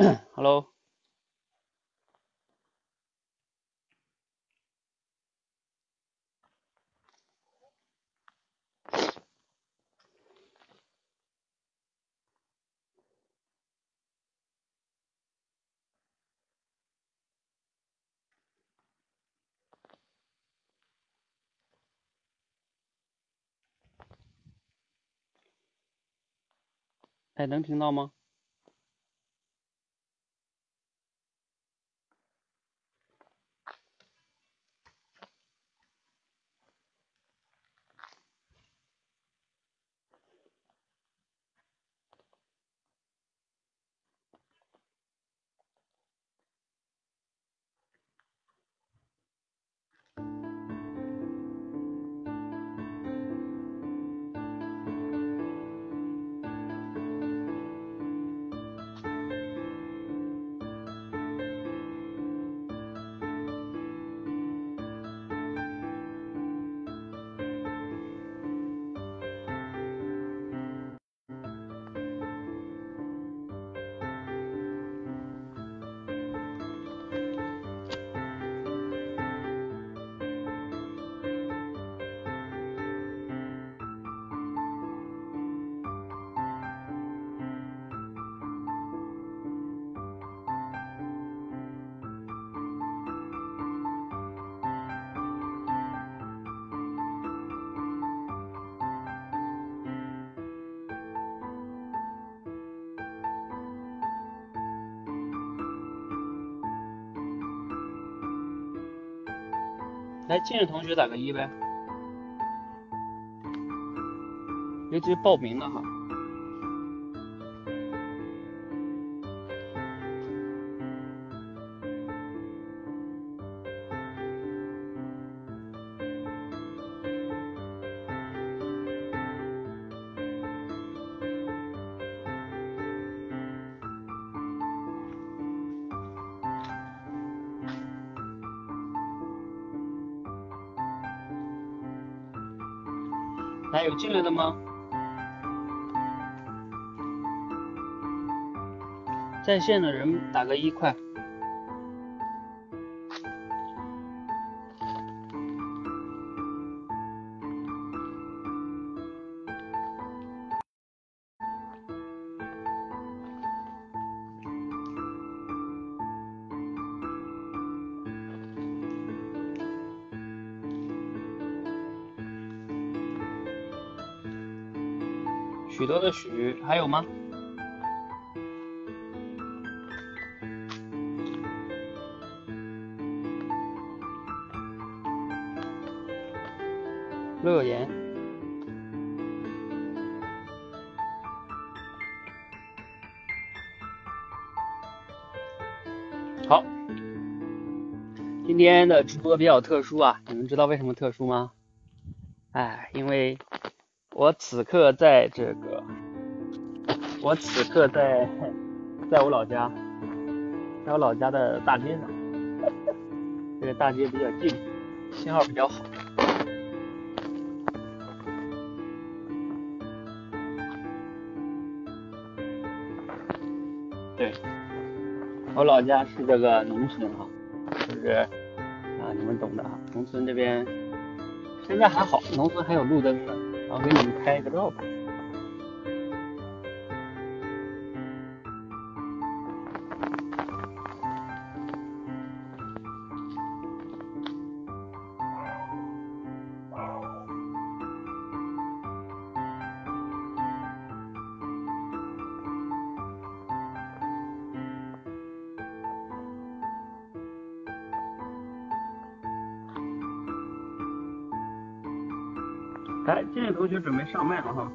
Hello。哎，能听到吗？来，进的同学打个一呗，尤其是报名的哈。进来的吗？在线的人打个一，快！许多的许，还有吗？乐言，好，今天的直播比较特殊啊，你们知道为什么特殊吗？哎，因为我此刻在这个，我此刻在在我老家，在我老家的大街上，这个大街比较近，信号比较好。对，我老家是这个农村哈，就是啊，你们懂的哈。农村这边现在还好，农村还有路灯呢。然后给你们拍一个照吧。就，准备上麦了哈。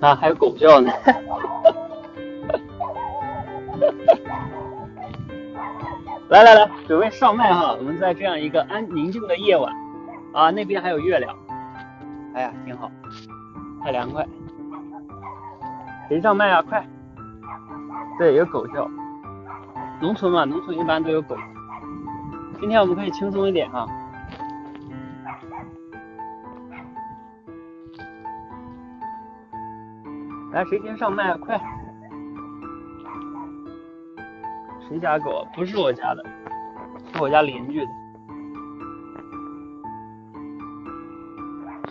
啊，还有狗叫呢。来来来，准备上麦哈。我们在这样一个安宁静的夜晚，啊，那边还有月亮。凉快。谁上麦啊？快！对，有狗叫。农村嘛，农村一般都有狗。今天我们可以轻松一点哈。来，谁先上麦啊？快！谁家狗？不是我家的，是我家邻居的。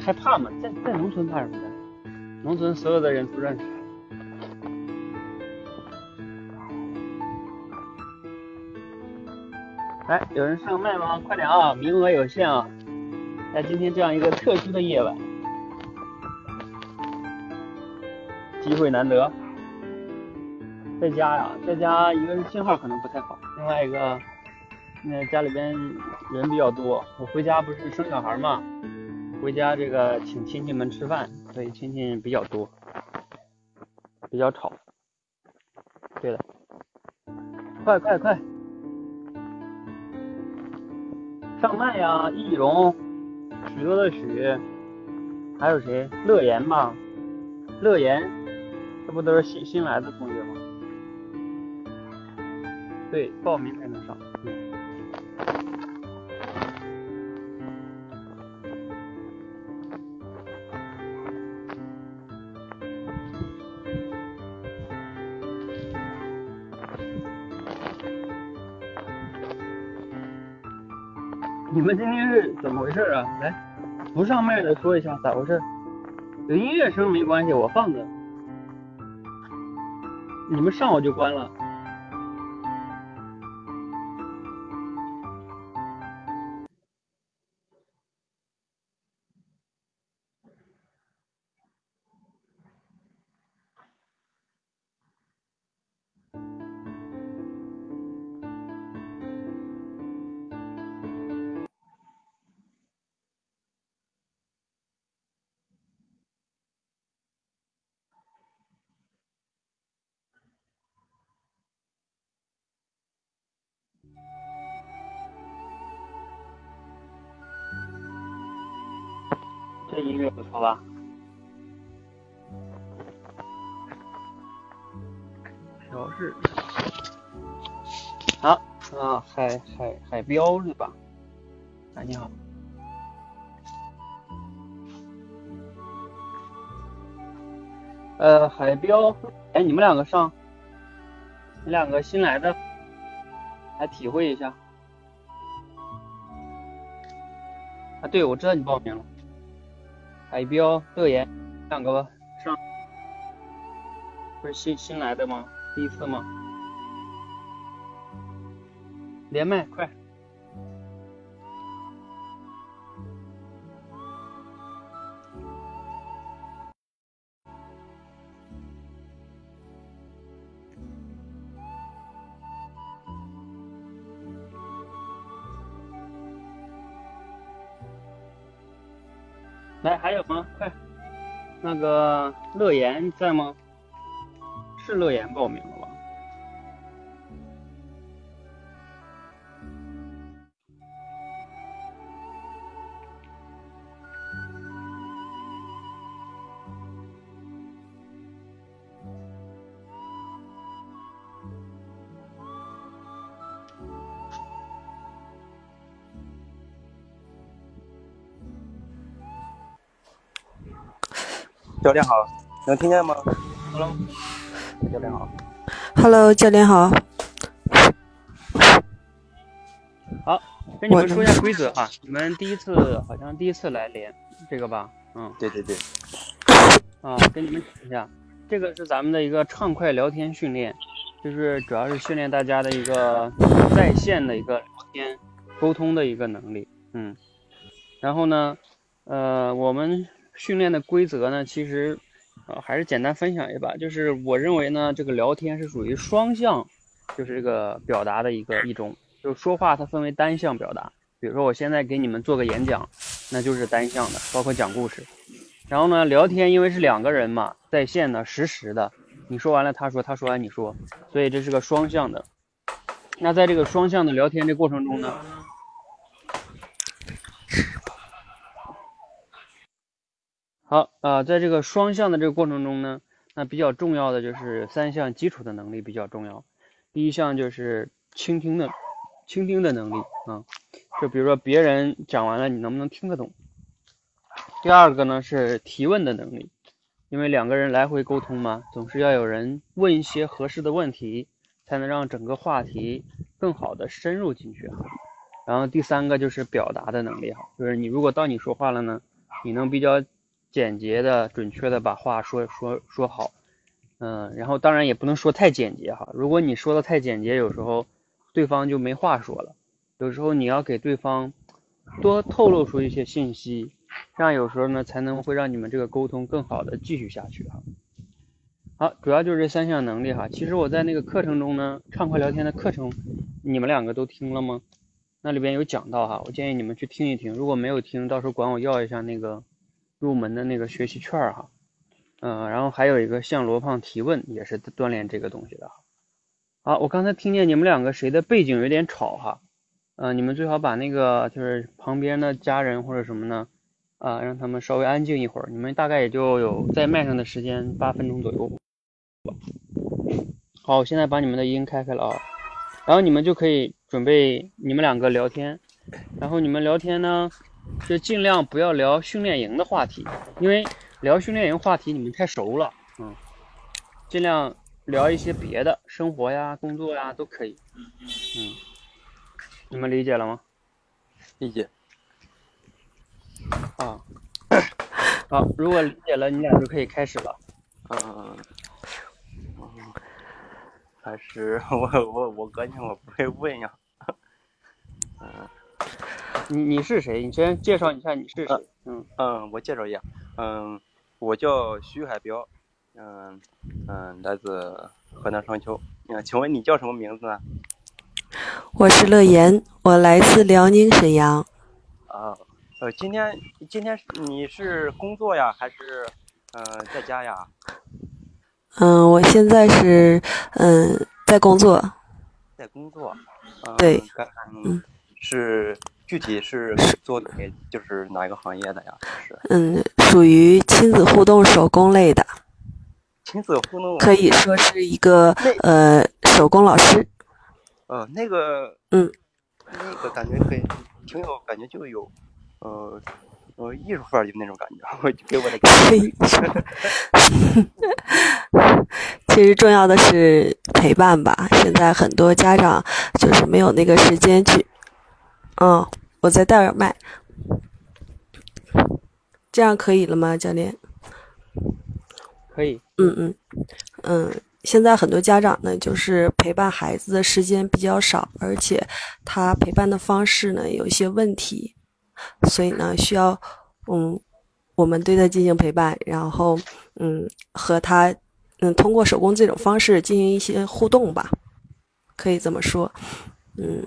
害怕吗？在在农村怕什么的？农村所有的人都认识。来，有人上麦吗？快点啊，名额有限啊！在今天这样一个特殊的夜晚，机会难得。在家呀，在家一个是信号可能不太好，另外一个，那家里边人比较多。我回家不是生小孩嘛，回家这个请亲戚们吃饭，所以亲戚比较多，比较吵。对了，快快快！上麦呀，易容，许多的许，还有谁？乐言吧，乐言，这不都是新新来的同学吗？对，报名才能上。今天是怎么回事啊？来，不上麦的说一下咋回事？有音乐声没关系，我放着。你们上我就关了。音乐不错吧？调试。好啊，海海海标是吧？哎，你好。呃，海标，哎，你们两个上，你两个新来的，来体会一下。啊，对，我知道你报名了。海标、乐言两个上，不是新新来的吗？第一次吗？连麦快！还有吗？快，那个乐言在吗？是乐言报名教练好，能听见吗？Hello，教练好。Hello，教练好。好，跟你们说一下规则哈，你们第一次好像第一次来连这个吧？嗯，对对对。啊，跟你们讲一下，这个是咱们的一个畅快聊天训练，就是主要是训练大家的一个在线的一个聊天沟通的一个能力。嗯，然后呢，呃，我们。训练的规则呢，其实，呃，还是简单分享一把。就是我认为呢，这个聊天是属于双向，就是这个表达的一个一种。就说话它分为单向表达，比如说我现在给你们做个演讲，那就是单向的，包括讲故事。然后呢，聊天因为是两个人嘛，在线的，实时的，你说完了他说，他说完你说，所以这是个双向的。那在这个双向的聊天这过程中呢？好啊，在这个双向的这个过程中呢，那比较重要的就是三项基础的能力比较重要。第一项就是倾听的倾听的能力啊，就比如说别人讲完了，你能不能听得懂？第二个呢是提问的能力，因为两个人来回沟通嘛，总是要有人问一些合适的问题，才能让整个话题更好的深入进去哈。然后第三个就是表达的能力哈，就是你如果到你说话了呢，你能比较简洁的、准确的把话说说说好，嗯，然后当然也不能说太简洁哈，如果你说的太简洁，有时候对方就没话说了，有时候你要给对方多透露出一些信息。这样有时候呢，才能会让你们这个沟通更好的继续下去哈。好，主要就是这三项能力哈。其实我在那个课程中呢，畅快聊天的课程，你们两个都听了吗？那里边有讲到哈，我建议你们去听一听。如果没有听，到时候管我要一下那个入门的那个学习券哈。嗯，然后还有一个向罗胖提问，也是锻炼这个东西的。好，我刚才听见你们两个谁的背景有点吵哈。嗯，你们最好把那个就是旁边的家人或者什么呢？啊，让他们稍微安静一会儿。你们大概也就有在麦上的时间八分钟左右。好，我现在把你们的音开开了啊，然后你们就可以准备你们两个聊天。然后你们聊天呢，就尽量不要聊训练营的话题，因为聊训练营话题你们太熟了。嗯，尽量聊一些别的，生活呀、工作呀都可以。嗯，你们理解了吗？理解。啊，好，如果理解了，你俩就可以开始了。嗯，还是我我我感觉我不会问呀。嗯，你你是谁？你先介绍一下你是谁。嗯嗯，我介绍一下。嗯，我叫徐海彪。嗯嗯，来自河南商丘。嗯，请问你叫什么名字呢？我是乐言，我来自辽宁沈阳。啊。呃，今天今天你是工作呀，还是嗯在家呀？嗯，我现在是嗯在工作。在工作。对。嗯。是具体是做给就是哪一个行业的呀？是。嗯，属于亲子互动手工类的。亲子互动。可以说是一个呃手工老师。呃，那个。嗯。那个感觉可以，挺有感觉，就有。呃，呃，艺术范儿就那种感觉，给我的感觉。其实重要的是陪伴吧。现在很多家长就是没有那个时间去。嗯，我在戴耳麦。这样可以了吗，教练？可以。嗯嗯嗯，现在很多家长呢，就是陪伴孩子的时间比较少，而且他陪伴的方式呢，有一些问题。所以呢，需要嗯，我们对他进行陪伴，然后嗯，和他嗯，通过手工这种方式进行一些互动吧，可以这么说，嗯，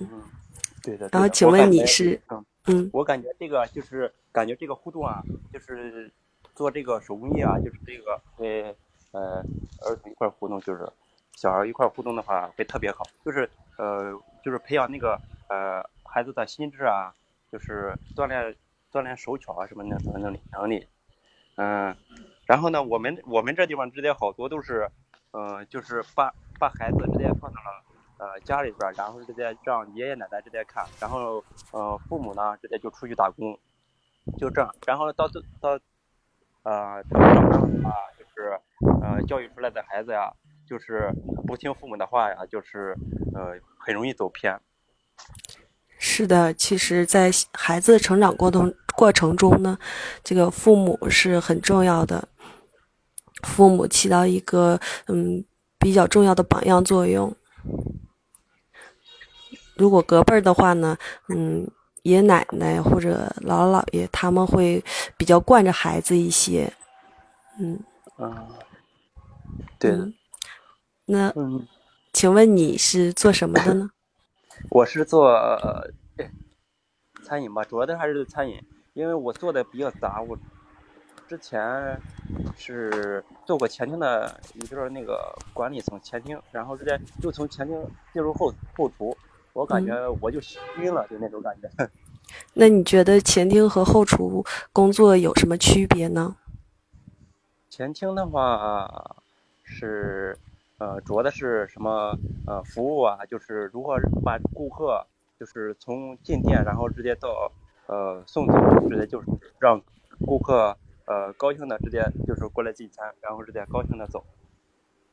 对的。然后，请问你是嗯，我感觉这个就是感觉这个互动啊，就是做这个手工艺啊，就是这个呃呃儿童一块互动，就是小孩一块互动的话会特别好，就是呃就是培养那个呃孩子的心智啊。就是锻炼锻炼手巧啊什么的能力能力，嗯，然后呢，我们我们这地方直接好多都是，嗯，就是把把孩子直接放到了呃家里边，然后直接让爷爷奶奶直接看，然后呃父母呢直接就出去打工，就这样，然后到到呃长大的话，就是呃教育出来的孩子呀，就是不听父母的话呀，就是呃很容易走偏。是的，其实，在孩子成长过程过程中呢，这个父母是很重要的，父母起到一个嗯比较重要的榜样作用。如果隔辈儿的话呢，嗯，爷爷奶奶或者姥姥姥爷他们会比较惯着孩子一些，嗯。啊。对。那，请问你是做什么的呢？我是做餐饮吧，主要的还是餐饮，因为我做的比较杂。我之前是做过前厅的，也就是那个管理层前厅，然后是在又从前厅进入后后厨，我感觉我就晕了，就那种感觉。那你觉得前厅和后厨工作有什么区别呢？前厅的话是，呃，呃，主要的是什么呃服务啊，就是如何把顾客就是从进店然后直接到呃送走，直接就是让顾客呃高兴的直接就是过来进餐，然后直接高兴的走，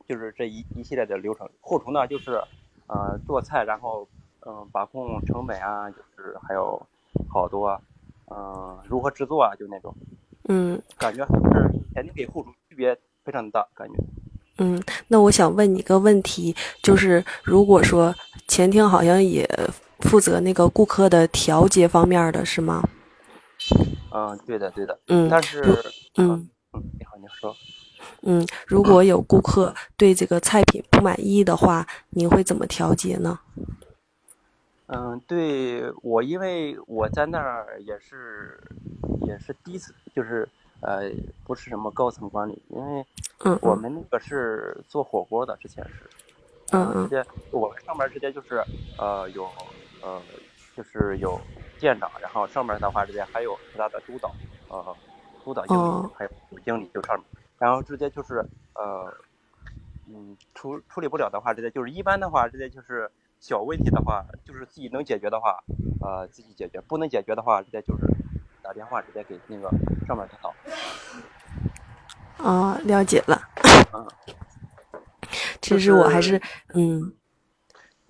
就是这一一系列的流程。后厨呢就是呃做菜，然后嗯、把控成本啊，就是还有好多嗯、如何制作啊，就那种嗯感觉还是前厅给后厨区别非常大，感觉。嗯，那我想问你一个问题，就是如果说前厅好像也负责那个顾客的调节方面的是吗？嗯，对的对的，嗯但是嗯嗯，你好，你说。嗯，如果有顾客对这个菜品不满意的话，您会怎么调节呢？嗯，对我，因为我在那儿也是也是第一次，就是呃，不是什么高层管理，因为我们那个是做火锅的，之前是，直接我们上面直接就是呃有呃就是有店长，然后上面的话直接还有其他的督导，呃督导经理，哦还有副经理就上面，然后直接就是呃嗯处处理不了的话，直接就是一般的话直接就是小问题的话，就是自己能解决的话，呃自己解决，不能解决的话直接就是打电话直接给那个上面领导，哦，了解了。嗯，其实我还是嗯，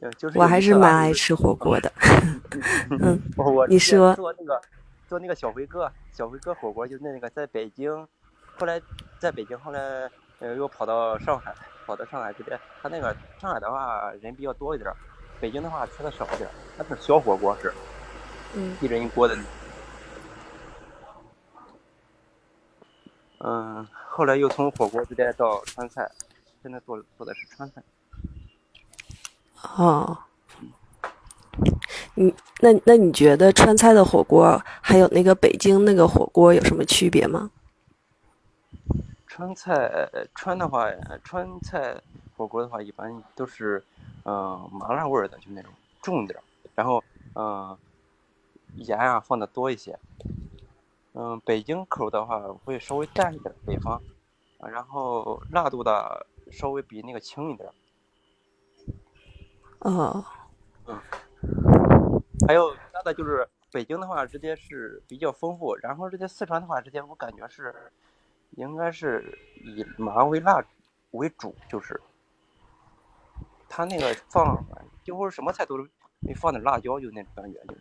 呃就是我还是蛮爱吃火锅的。嗯，我我你说做那个做那个小辉哥小辉哥火锅，就是那个在北京，后来在北京，后来呃又跑到上海，跑到上海这边，他那个上海的话人比较多一点儿，北京的话吃的少一点儿，他是小火锅是嗯一人一锅的。嗯，后来又从火锅直接到川菜，现在做做的是川菜。哦，你那那你觉得川菜的火锅还有那个北京那个火锅有什么区别吗？川菜川的话，川菜火锅的话，一般都是嗯、呃麻辣味儿的，就那种重点儿，然后嗯、呃盐啊放的多一些。嗯、北京口的话会稍微淡一点，北方，啊然后辣度的稍微比那个轻一点儿。哦，还有其他的就是北京的话，直接是比较丰富，然后这些四川的话，直接我感觉是应该是以麻为辣为主，就是他那个放几乎什么菜都是放点辣椒，就那种感觉，就是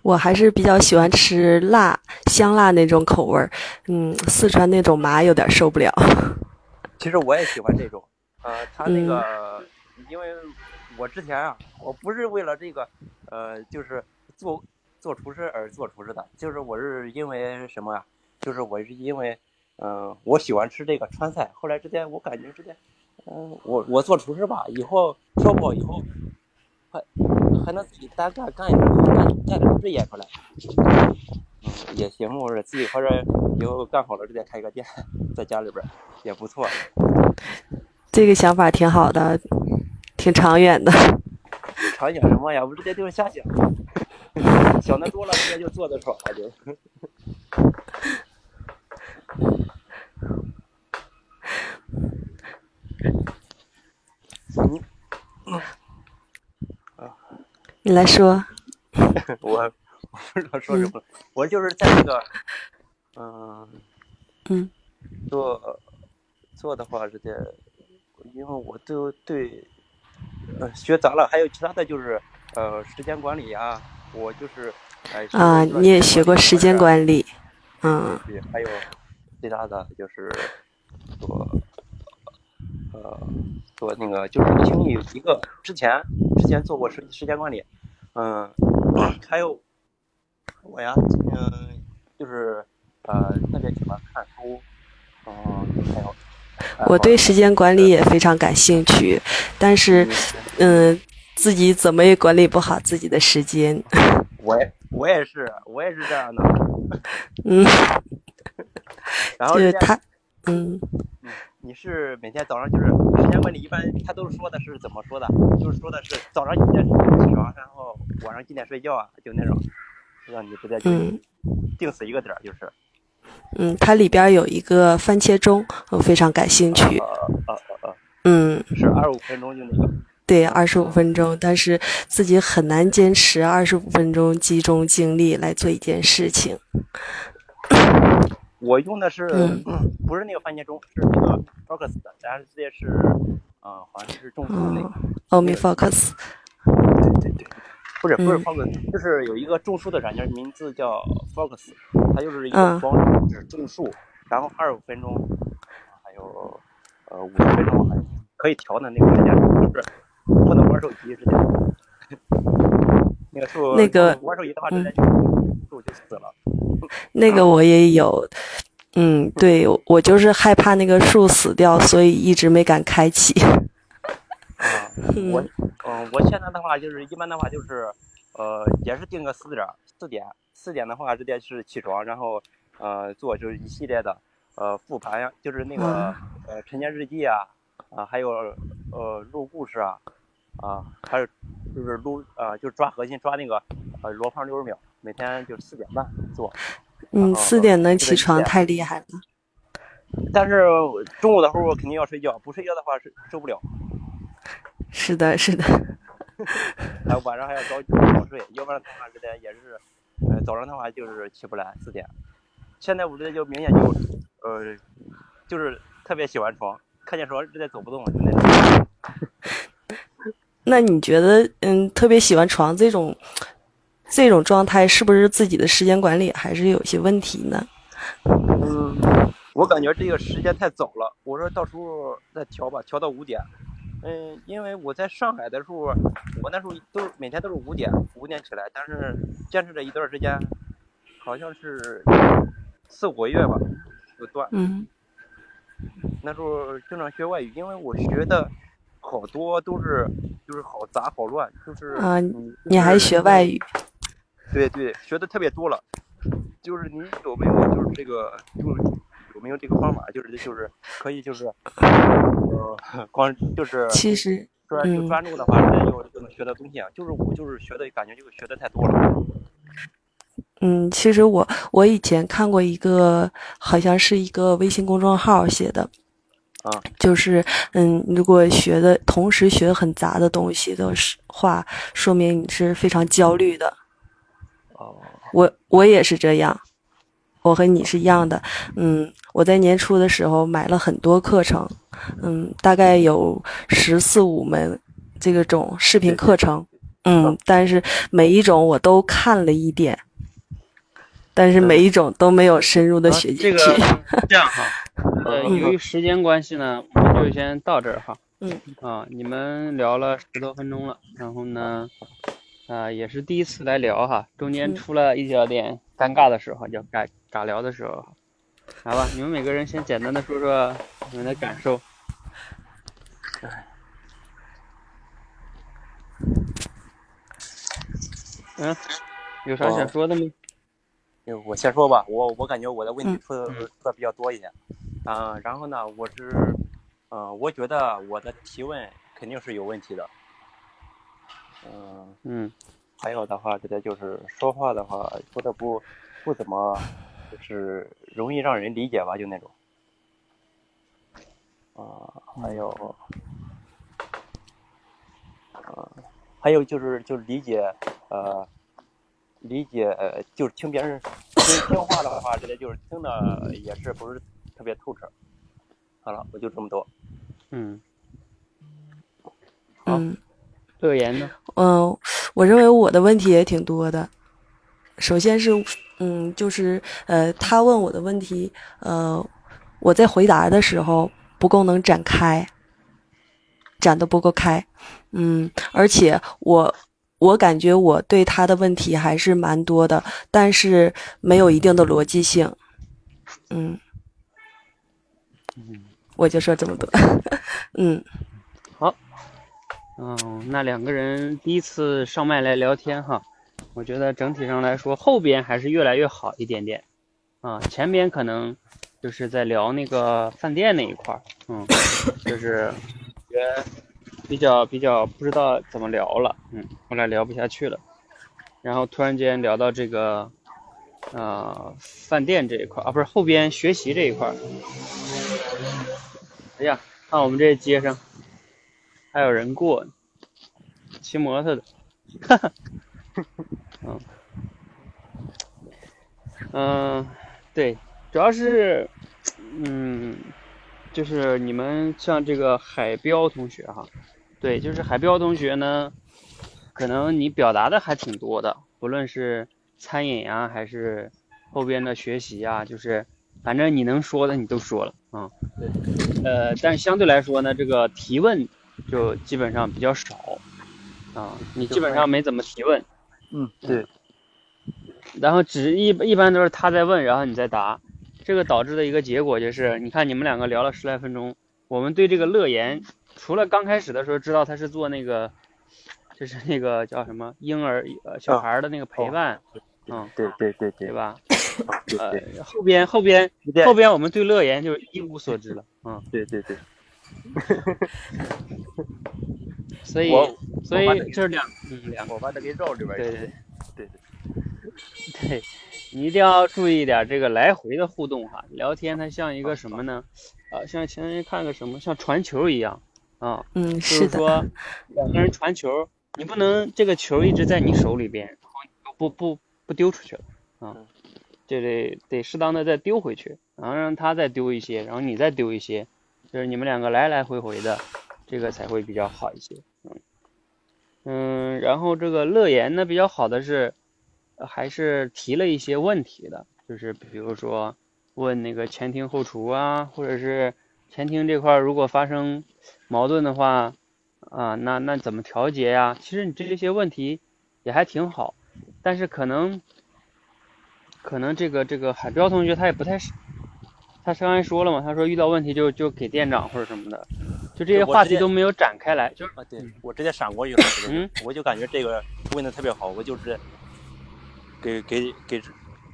我还是比较喜欢吃辣香辣那种口味儿，嗯，四川那种麻有点受不了。其实我也喜欢这种，呃，他那个，因为我之前啊，我不是为了这个，呃，就是做做厨师而做厨师的，就是我是因为什么呀？就是我是因为，嗯、我喜欢吃这个川菜，后来之间我感觉之间，嗯、我我做厨师吧，以后烧不好以后，还还能自己单干干一干干点事业出来，嗯，也行，我说自己或者以后干好了直接开个店，在家里边也不错。这个想法挺好的，挺长远的。长远什么呀？我直接就是瞎想，想的多了，直接就做的少了就。你你来说，我我不知道说什么，我就是在那个，嗯嗯。做做的话，直接，因为我都对，呃，学杂了，还有其他的就是，呃，时间管理啊，我就是，哎，啊，你也学过时间。管理，嗯。对，还有其他的就是做呃做那个就是经理有一个之前之前做过时时间管理，嗯，还有我呀，嗯，就是呃特别喜欢看书，嗯，还有我对时间管理也非常感兴趣，但是，嗯，自己怎么也管理不好自己的时间。我也我也是我也是这样的，嗯，然后就是他，嗯你是每天早上就是时间管理，一般他都是说的是怎么说的？就是说的是早上几点起床，然后晚上几点睡觉啊，就那种，让你直接就嗯定死一个点儿，就是。嗯，它里边有一个番茄钟，我非常感兴趣。啊啊啊嗯，是二十五分钟就那个。对，二十五分钟，但是自己很难坚持二十五分钟集中精力来做一件事情。我用的是、嗯 不是那个番茄钟，是那个 Focus 的，但是这是，嗯、好像是种树的那个。哦，OmniFocus，对。对对，不是不是嗯。Focus，、就是有一个种树的软件，名字叫 Focus，它就是一个嗯。光只种树，然后二十五分钟，还有呃五十分钟，还可以调的那个时间，就是不能玩手机之间。那个树，那个玩手机的话，直接就树就死了。那个我也有。嗯，对，我就是害怕那个树死掉，所以一直没敢开启。啊，我嗯、我现在的话就是一般的话就是，呃，也是定个四点四点四点的话直接是起床，然后呃做就是一系列的呃复盘呀，就是那个呃晨间日记啊啊，还有呃录故事啊啊，还有就是撸啊、就是抓核心抓那个呃罗胖六十秒，每天就四点半做，嗯，哦四点能起床太厉害了。但是中午的时候肯定要睡觉，不睡觉的话是受不了。是的，是的。还有晚上还要早早睡，要不然的话这点也是，呃，早上的话就是起不来四点。现在我这就明显就，呃，就是特别喜欢床，看见床直接走不动了，就那种。那你觉得，嗯，特别喜欢床这种这种状态，是不是自己的时间管理还是有些问题呢？嗯，我感觉这个时间太早了，我说到时候再调吧，调到五点。嗯，因为我在上海的时候，我那时候都每天都是五点五点起来，但是坚持了一段时间，好像是四五个月吧，就断。嗯那时候经常学外语，因为我学的好多都是就是好杂好乱，就是啊你你还学外？语？对对，学的特别多了。就是你有没有就是这个就是有没有这个方法，就是就是可以就是呃 光就是其实，专专注的话，就就能学到东西啊。就是我就是学的感觉就是学的太多了。嗯，其实我我以前看过一个，好像是一个微信公众号写的，啊，就是嗯，如果学的同时学很杂的东西的话，说明你是非常焦虑的。哦，我我也是这样，我和你是一样的。嗯，我在年初的时候买了很多课程，嗯，大概有十四五门这个种视频课程，嗯，但是每一种我都看了一点，但是每一种都没有深入的啊学进去。这个这样哈，呃，嗯由于时间关系呢，我们就先到这儿哈。嗯。啊，你们聊了十多分钟了，然后呢，啊，也是第一次来聊哈，中间嗯出了一小点尴尬的时候，叫尬尬聊的时候哈。来吧，你们每个人先简单的说说你们的感受。嗯，有啥想说的吗？就我先说吧，我我感觉我的问题嗯出的出的比较多一点，啊、然后呢，我是，嗯、我觉得我的提问肯定是有问题的，嗯、嗯。还有的话，这个就是说话的话说的不不怎么，就是容易让人理解吧，就那种，啊、还有，啊、还有就是就是理解，呃，理解呃就是听别人听听话的话，这个就是听的也是不是特别透彻。好了，我就这么多。嗯，好嗯乐言呢？嗯，我认为我的问题也挺多的。首先是，嗯，就是呃，他问我的问题，呃，我在回答的时候不够能展开，展的不够开，嗯，而且我我感觉我对他的问题还是蛮多的，但是没有一定的逻辑性，嗯，嗯。我就说这么多，嗯。好。嗯，那两个人第一次上麦来聊天哈，我觉得整体上来说，后边还是越来越好一点点，啊，前边可能就是在聊那个饭店那一块儿，嗯，就是 觉得比较比较不知道怎么聊了，嗯，后来聊不下去了，然后突然间聊到这个，呃，饭店这一块啊，不是后边学习这一块，哎呀，看我们这街上还有人过，骑摩托的，哈哈，嗯，嗯，对，主要是，嗯，就是你们像这个海标同学哈，对，就是海标同学呢，可能你表达的还挺多的，不论是餐饮呀，还是后边的学习啊，就是反正你能说的你都说了啊，呃，但是相对来说呢，这个提问就基本上比较少啊，你基本上没怎么提问，嗯，对，然后只一一般都是他在问，然后你再答，这个导致的一个结果就是，你看你们两个聊了十来分钟，我们对这个乐言，除了刚开始的时候知道他是做那个，就是那个叫什么婴儿呃小孩儿的那个陪伴，嗯，对对对对。对吧？呃，后边后边后边我们对乐言就一无所知了，嗯，对对对，所以所以这是两嗯两我把它给绕里边对去了对对对，对，你一定要注意点这个来回的互动哈。聊天它像一个什么呢？啊，像前天看个什么，像传球一样啊，嗯，就是的，说两个人传球，你不能这个球一直在你手里边，然后不不不丢出去了啊嗯，就得得适当的再丢回去，然后让他再丢一些，然后你再丢一些，就是你们两个来来回回的，这个才会比较好一些。嗯嗯，然后这个乐言呢比较好的是，呃还是提了一些问题的，就是比如说问那个前厅后厨啊，或者是前厅这块儿如果发生矛盾的话，啊，那那怎么调节呀？其实你这些问题也还挺好，但是可能可能这个这个海彪同学他也不太是，他刚才说了嘛，他说遇到问题就就给店长或者什么的，就这些话题都没有展开来，就是啊，对我直接闪过去了，这个嗯我就感觉这个问的特别好，我就是给给给，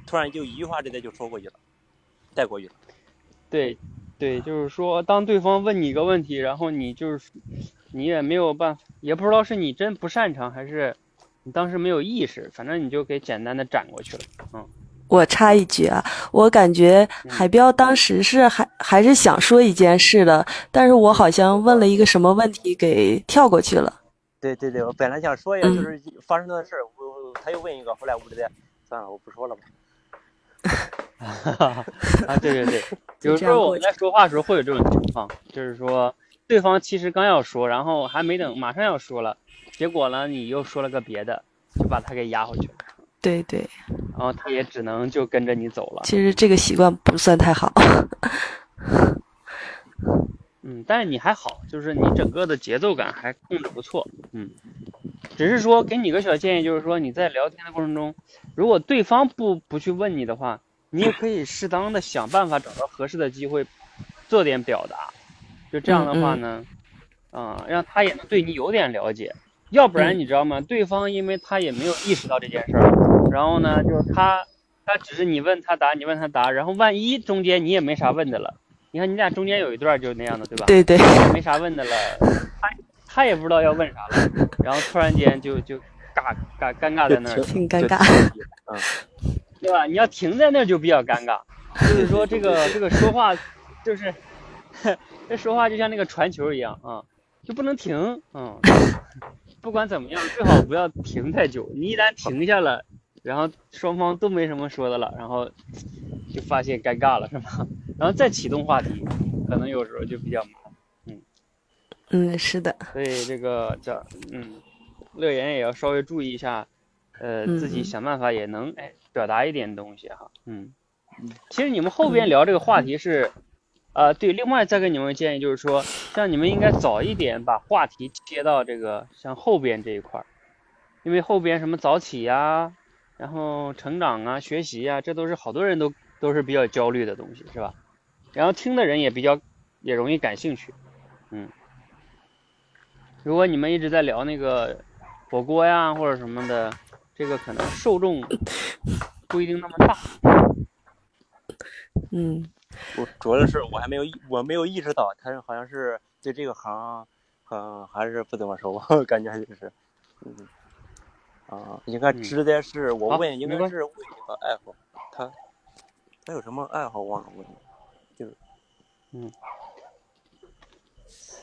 突然就一句话直接就说过去了，带过去了。对，对，就是说，当对方问你一个问题，然后你就是你也没有办法，也不知道是你真不擅长，还是你当时没有意识，反正你就给简单的斩过去了。嗯，我插一句啊，我感觉海彪当时是还还是想说一件事的，但是我好像问了一个什么问题给跳过去了。对对对，我本来想说一下，嗯就是发生的事儿，我他又问一个，后来我直接算了，我不说了吧。啊，对对对，有时候我们在说话的时候会有这种情况，就是说对方其实刚要说，然后还没等马上要说了，结果呢你又说了个别的，就把他给压回去了，对对，然后他也只能就跟着你走了。其实这个习惯不算太好。嗯，但是你还好，就是你整个的节奏感还控制不错，嗯，只是说给你个小建议，就是说你在聊天的过程中，如果对方不不去问你的话，你也可以适当的想办法找到合适的机会，做点表达，就这样的话呢，啊、让他也能对你有点了解，要不然嗯你知道吗？对方因为他也没有意识到这件事儿，然后呢，就是他他只是你问他答，你问他答，然后万一中间你也没啥问的了。你看你俩中间有一段就是那样的，对吧？对对，没啥问的了，他他也不知道要问啥了，然后突然间就就尬尬尴尬在那儿，挺尴尬。嗯，对吧？你要停在那儿就比较尴尬，就是说这个这个说话就是 这说话就像那个传球一样啊，就不能停，嗯，不管怎么样，最好不要停太久。你一旦停下了，然后双方都没什么说的了，然后就发现尴尬了，是吗？然后再启动话题，可能有时候就比较麻烦。嗯，嗯是的，所以这个叫嗯，乐言也要稍微注意一下，呃，嗯自己想办法也能哎表达一点东西哈，嗯，其实你们后边聊这个话题是，呃，对，另外再给你们建议就是说，像你们应该早一点把话题切到这个像后边这一块儿，因为后边什么早起呀、然后成长啊、学习呀、这都是好多人都都是比较焦虑的东西，是吧？然后听的人也比较也容易感兴趣，嗯。如果你们一直在聊那个火锅呀或者什么的，这个可能受众不一定那么大。嗯，我主要是我还没有我没有意识到，他好像是对这个行，嗯，还是不怎么熟，感觉就是，嗯，啊，应该嗯。直接是我问，应该是问一个爱好，他他有什么爱好忘了问了，就是，嗯，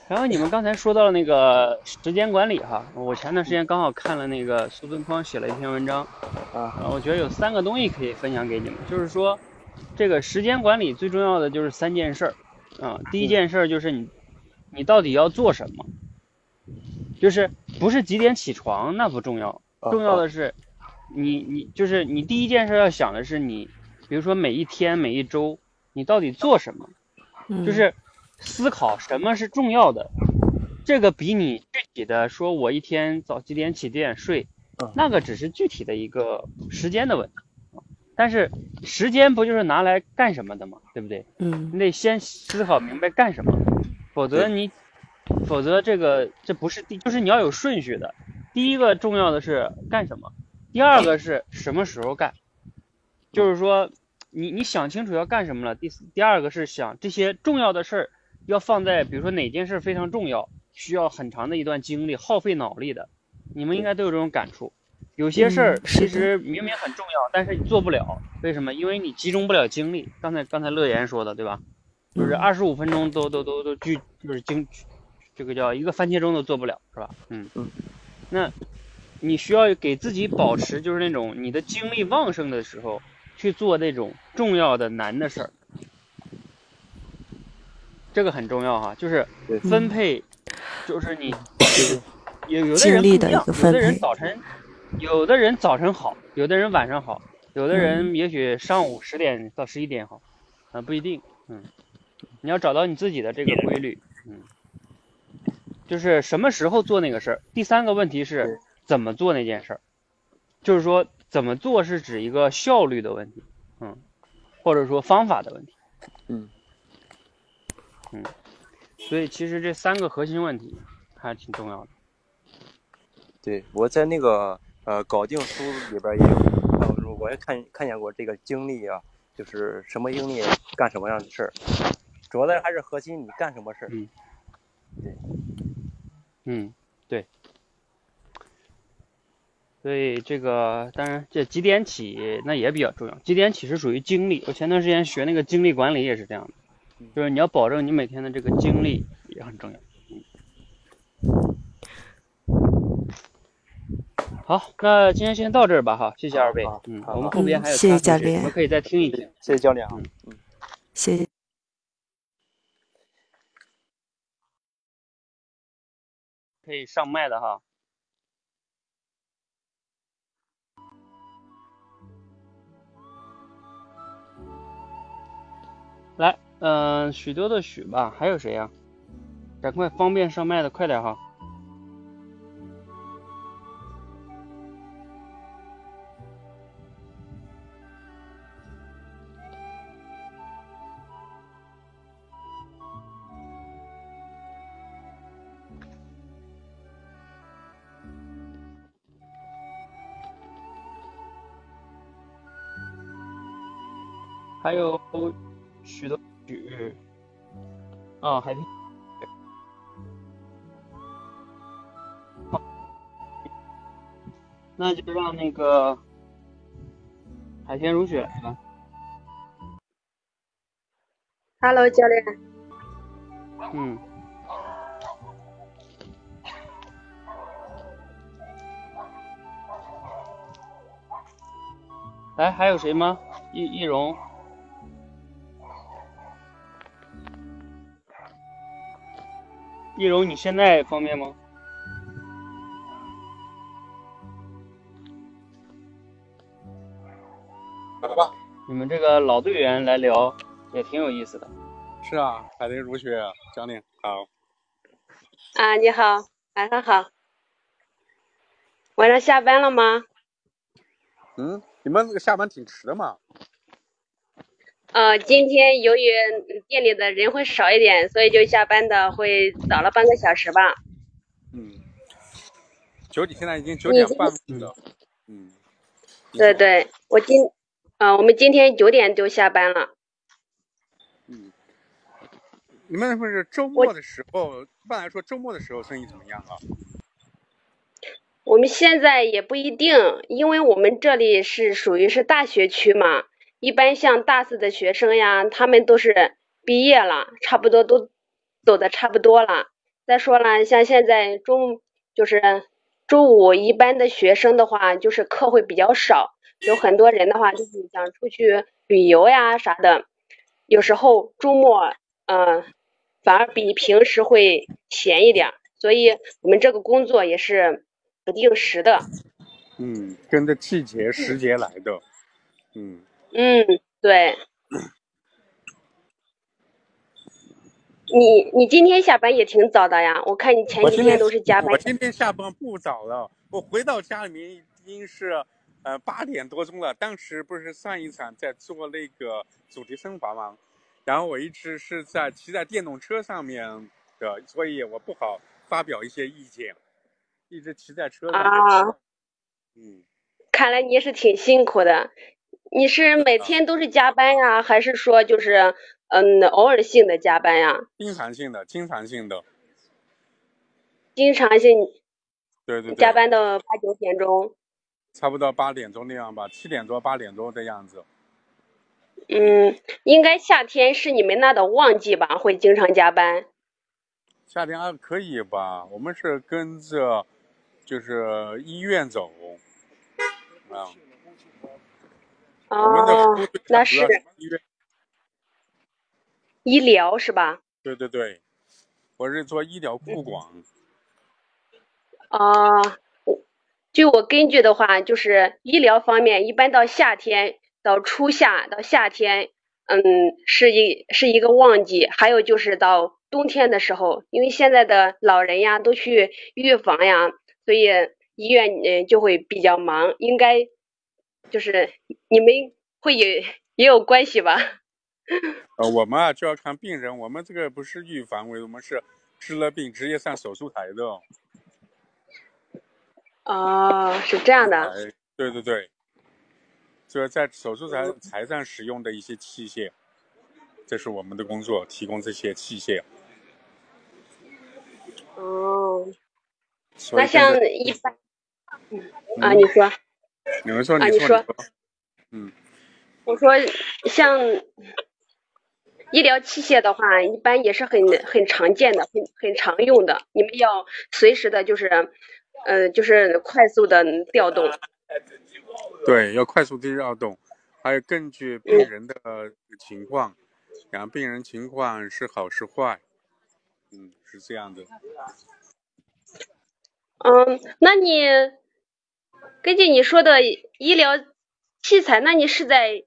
然后你们刚才说到那个时间管理哈，我前段时间刚好看了那个苏东坡写了一篇文章，啊，我觉得有三个东西可以分享给你们，就是说这个时间管理最重要的就是三件事儿啊。第一件事儿就是你你到底要做什么，就是不是几点起床那不重要，重要的是你你就是你第一件事要想的是你，比如说每一天每一周你到底做什么，嗯。就是思考什么是重要的，这个比你具体的说我一天早几点起几点睡嗯，那个只是具体的一个时间的问题。但是时间不就是拿来干什么的嘛？对不对？嗯你得先思考明白干什么，否则你，否则这个这不是第，就是你要有顺序的。第一个重要的是干什么，第二个是什么时候干，就是说你你想清楚要干什么了。第四，第二个是想这些重要的事儿要放在，比如说哪件事非常重要，需要很长的一段精力，耗费脑力的，你们应该都有这种感触。有些事儿其实明明很重要，但是你做不了，为什么？因为你集中不了精力。刚才刚才乐言说的，对吧？就是嗯二十五分钟都都都都聚，就是精，这个叫一个番茄钟都做不了，是吧？嗯嗯。那你需要给自己保持就是那种你的精力旺盛的时候，去做那种重要的难的事儿，这个很重要哈，就是分配，就是你有有的人不一样，有的人早晨，有的人早晨好，有的人晚上好，有的人也许上午十点到十一点好，啊不一定，嗯，你要找到你自己的这个规律，嗯，就是什么时候做那个事儿。第三个问题是怎么做那件事儿，就是说怎么做是指一个效率的问题，嗯，或者说方法的问题，嗯嗯，所以其实这三个核心问题还挺重要的。对，我在那个呃搞定书里边也有，呃我也看看见过这个经历啊，就是什么经历干什么样的事儿，主要的还是核心你干什么事儿。嗯嗯，对。所以这个当然这几点起那也比较重要，几点起是属于精力。我前段时间学那个精力管理也是这样的，就是你要保证你每天的这个精力也很重要。嗯。好，那今天先到这儿吧，哈，谢谢二位。嗯，好我们后边还有嗯谢谢教练我们可以再听一听。谢谢教练啊。嗯嗯谢谢。可以上麦的哈。来，嗯、许多的许吧，还有谁呀、赶快方便上麦的，快点哈。还有许多，啊，海平，好，那就让那个海天如雪来吧。Hello，教练。嗯，来，还有谁吗？易易容，易容，你现在方便吗？来吧，你们这个老队员来聊也挺有意思的。是啊，海天如雪，教练好。啊，你好，晚上好。晚上下班了吗？嗯，你们那个下班挺迟的嘛？呃，今天由于嗯店里的人会少一点，所以就下班的会早了半个小时吧。嗯，九点现在已经九点半了。嗯，对对，我今，呃，我们今天九点就下班了。嗯，你们那不是周末的时候，一般来说周末的时候生意怎么样啊？我们现在也不一定，因为我们这里是属于是大学区嘛，一般像大四的学生呀，他们都是毕业了，差不多都走的差不多了，再说了，像现在中就是周五一般的学生的话，就是课会比较少，有很多人的话就是想出去旅游呀啥的，有时候周末嗯、反而比平时会闲一点，所以我们这个工作也是不定时的。嗯，跟着季节时节来的。嗯，嗯，对。你你今天下班也挺早的呀，我看你前几天都是加班我。今天下班不早了，我回到家里面已经是呃八点多钟了。当时不是上一场在做那个主题升华吗？然后我一直是在骑在电动车上面的，所以我不好发表一些意见，一直骑在车上。啊，嗯，看来你也是挺辛苦的。你是每天都是加班呀，还是说就是嗯偶尔性的加班呀？经常性的，经常性的，经常性对对对，加班到八九点钟？差不多八点钟那样吧，七点多八点多的样子。嗯，应该夏天是你们那的旺季吧，会经常加班。夏天还可以吧，我们是跟着就是医院走，啊，哦那是医疗是吧？对对对，我是做医疗库管。啊，我据我根据的话，就是医疗方面，一般到夏天到初夏到夏天，嗯，是一是一个旺季。还有就是到冬天的时候，因为现在的老人呀都去预防呀，所以医院嗯就会比较忙。应该就是你们会有也有关系吧？呃，我们啊就要看病人，我们这个不是预防，我们是治了病直接上手术台的。哦，是这样的。哎，对对对，就是在手术台台上使用的一些器械，这是我们的工作，提供这些器械。哦，那像一般，嗯啊，你说。你们说，啊你你说，你说说，嗯，我说像医疗器械的话，一般也是很很常见的，很很常用的。你们要随时的，就是，呃，就是快速的调动。对，要快速的调动，还有根据病人的情况，然后病人情况是好是坏，嗯，是这样的。嗯，那你根据你说的医疗器材，那你是在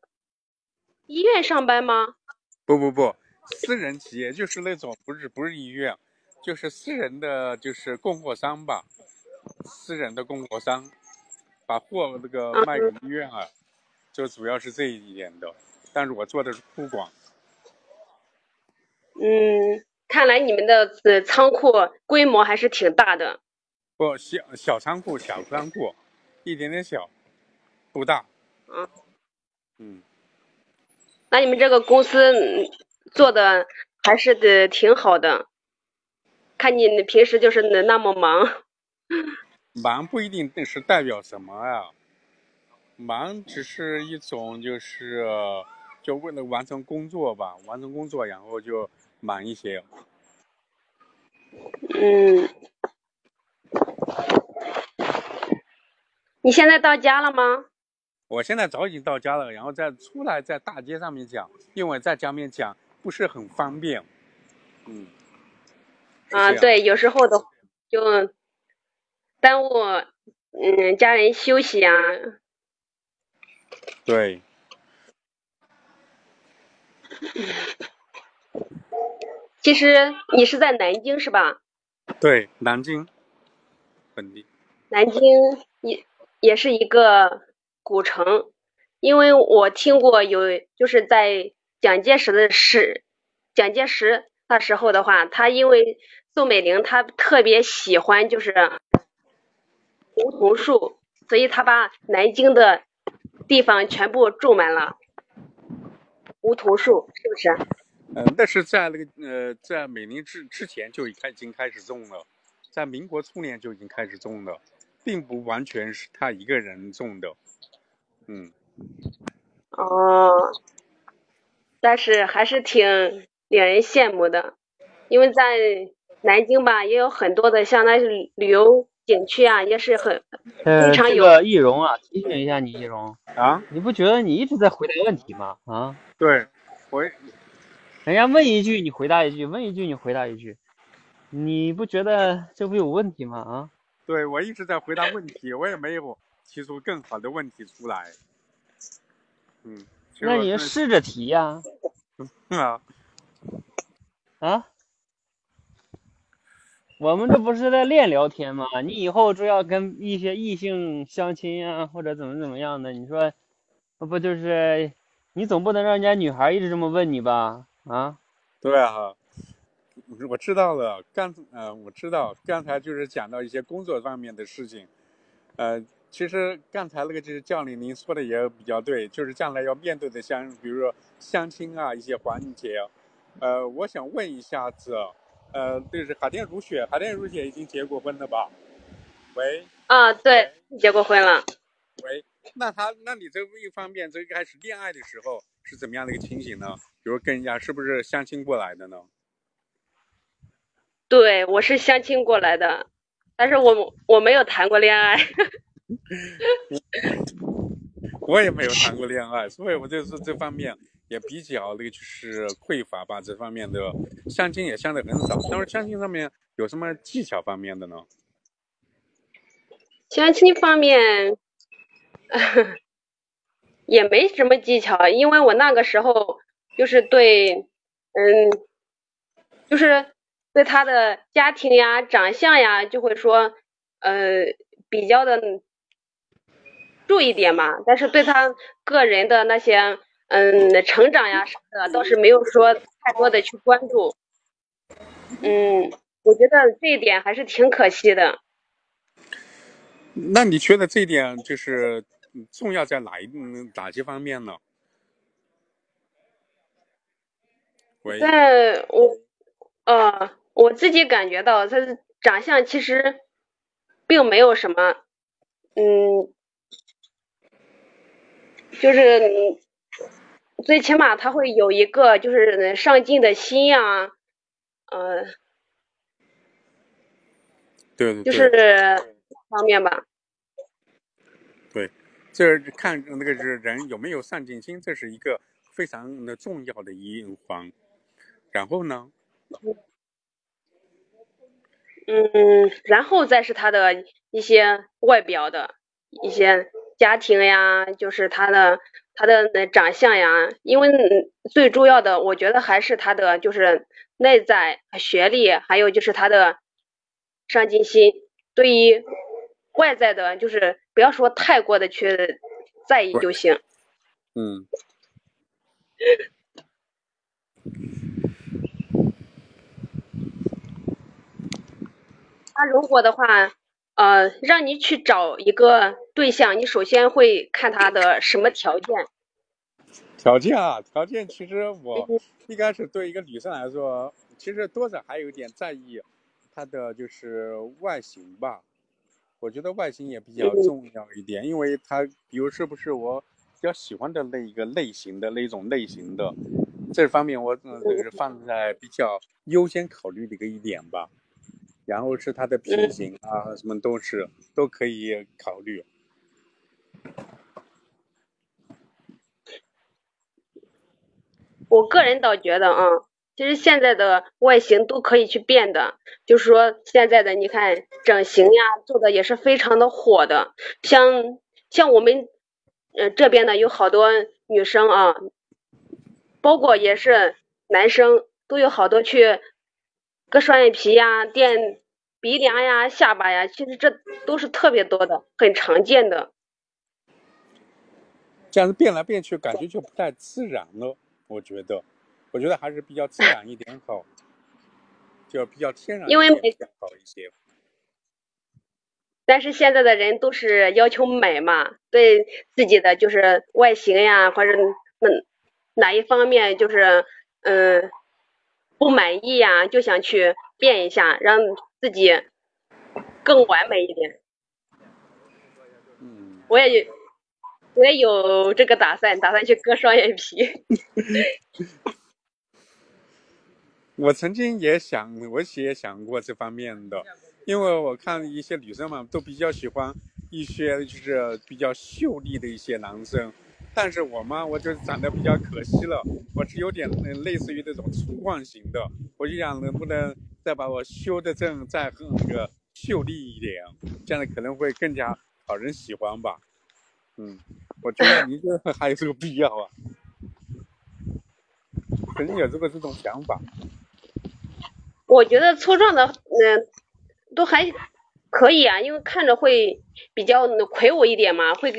医院上班吗？不不不，私人企业就是那种不是不是医院，就是私人的就是供货商吧，私人的供货商，把货那个卖给医院啊，就主要是这一点的。但是我做的是库管，嗯，看来你们的呃仓库规模还是挺大的。不小小仓库小仓库，一点点小，不大。嗯，嗯，那你们这个公司嗯做的还是得挺好的，看你平时就是能那么忙。忙不一定是代表什么呀，忙只是一种就是就为了完成工作吧，完成工作然后就忙一些。嗯，你现在到家了吗？我现在早已经到家了，然后再出来在大街上面讲，因为在家面讲不是很方便。嗯，啊，对，有时候的就耽误嗯家人休息啊、对，其实你是在南京是吧？对，南京本地，南京也也是一个古城，因为我听过有就是在蒋介石的时，蒋介石那时候的话，他因为宋美龄她特别喜欢就是梧桐树，所以他把南京的地方全部种满了梧桐树，是不是？嗯、那是在那个呃，在美龄之之前就已开已经开始种了，在民国初年就已经开始种了，并不完全是他一个人种的。嗯，哦，但是还是挺令人羡慕的，因为在南京吧，也有很多的像那些旅游景区啊，也是很呃，非常有这个易容啊，提醒一下你，易容，啊，你不觉得你一直在回答问题吗？啊，对，回人家问一句你回答一句，问一句你回答一句，你不觉得这不有问题吗？啊，对我一直在回答问题，我也没有提出更好的问题出来。嗯，那你就试着提呀、啊，啊，我们这不是在练聊天吗？你以后就要跟一些异性相亲啊、或者怎么怎么样的，你说，那不就是你总不能让人家女孩一直这么问你吧？啊，对啊，我知道了。刚呃，我知道刚才就是讲到一些工作方面的事情，呃，其实刚才那个就是教练您说的也比较对，就是将来要面对的相比如说相亲啊一些环节，呃，我想问一下子，呃，就是海淀如雪，海淀如雪已经结过婚了吧？喂啊，对，结过婚了。喂，那他那你这一方面最开始恋爱的时候是怎么样的一个情形呢？比如跟人家是不是相亲过来的呢？对，我是相亲过来的，但是我我没有谈过恋爱。我也没有谈过恋爱，所以我就是这方面也比较那个就是匮乏吧，这方面的相亲也相的很少。但是相亲上面有什么技巧方面的呢？相亲方面，也没什么技巧，因为我那个时候就是对，嗯，就是对他的家庭呀、长相呀，就会说，呃，比较的注意点嘛。但是对他个人的那些，嗯，成长呀啥的，倒是没有说太多的去关注。嗯，我觉得这一点还是挺可惜的。那你觉得这一点就是嗯重要在哪一嗯哪些方面呢？喂，但我呃，我自己感觉到他的长相其实并没有什么，嗯，就是嗯最起码他会有一个就是上进的心呀，呃，对对对，就是方面吧。对，这是看那个是人有没有上进心，这是一个非常的重要的一环。然后呢？嗯，然后再是他的一些外表的一些家庭呀，就是他的他的那长相呀，因为嗯最重要的，我觉得还是他的就是内在学历，还有就是他的上进心。对于外在的，就是不要说太过的去在意就行。嗯，他如果的话，呃，让你去找一个对象，你首先会看他的什么条件？条件啊，条件其实我一开始对一个女生来说，其实多少还有点在意她的就是外形吧。我觉得外形也比较重要一点，因为她比如是不是我比较喜欢的那一个类型的那种类型的，这方面我嗯这个是放在比较优先考虑的一个一点吧。然后是它的品行啊，什么都是都可以考虑。我个人倒觉得啊，其实现在的外形都可以去变的，就是说现在的你看整形呀做的也是非常的火的，像像我们呃这边呢有好多女生啊，包括也是男生都有好多去割双眼皮呀、垫鼻梁呀、下巴呀，其实这都是特别多的，很常见的。这样子变来变去，感觉就不太自然了。我觉得，我觉得还是比较自然一点好，就比较天然一因为每点好一些。但是现在的人都是要求美嘛，对自己的就是外形呀，或者嗯哪一方面就是嗯不满意呀，就想去变一下，让自己更完美一点。嗯，我也有我也有这个打算，打算去割双眼皮。我曾经也想，我也想过这方面的，因为我看一些女生嘛，都比较喜欢一些就是比较秀丽的一些男生，但是我嘛，我就长得比较可惜了，我是有点嗯类似于那种粗犷型的，我就想能不能再把我修的正再更那个秀丽一点，这样可能会更加讨人喜欢吧。嗯，我觉得你这还有这个 必要啊，肯定有这个这种想法。我觉得粗壮的，嗯、都还可以啊，因为看着会比较魁梧一点嘛，会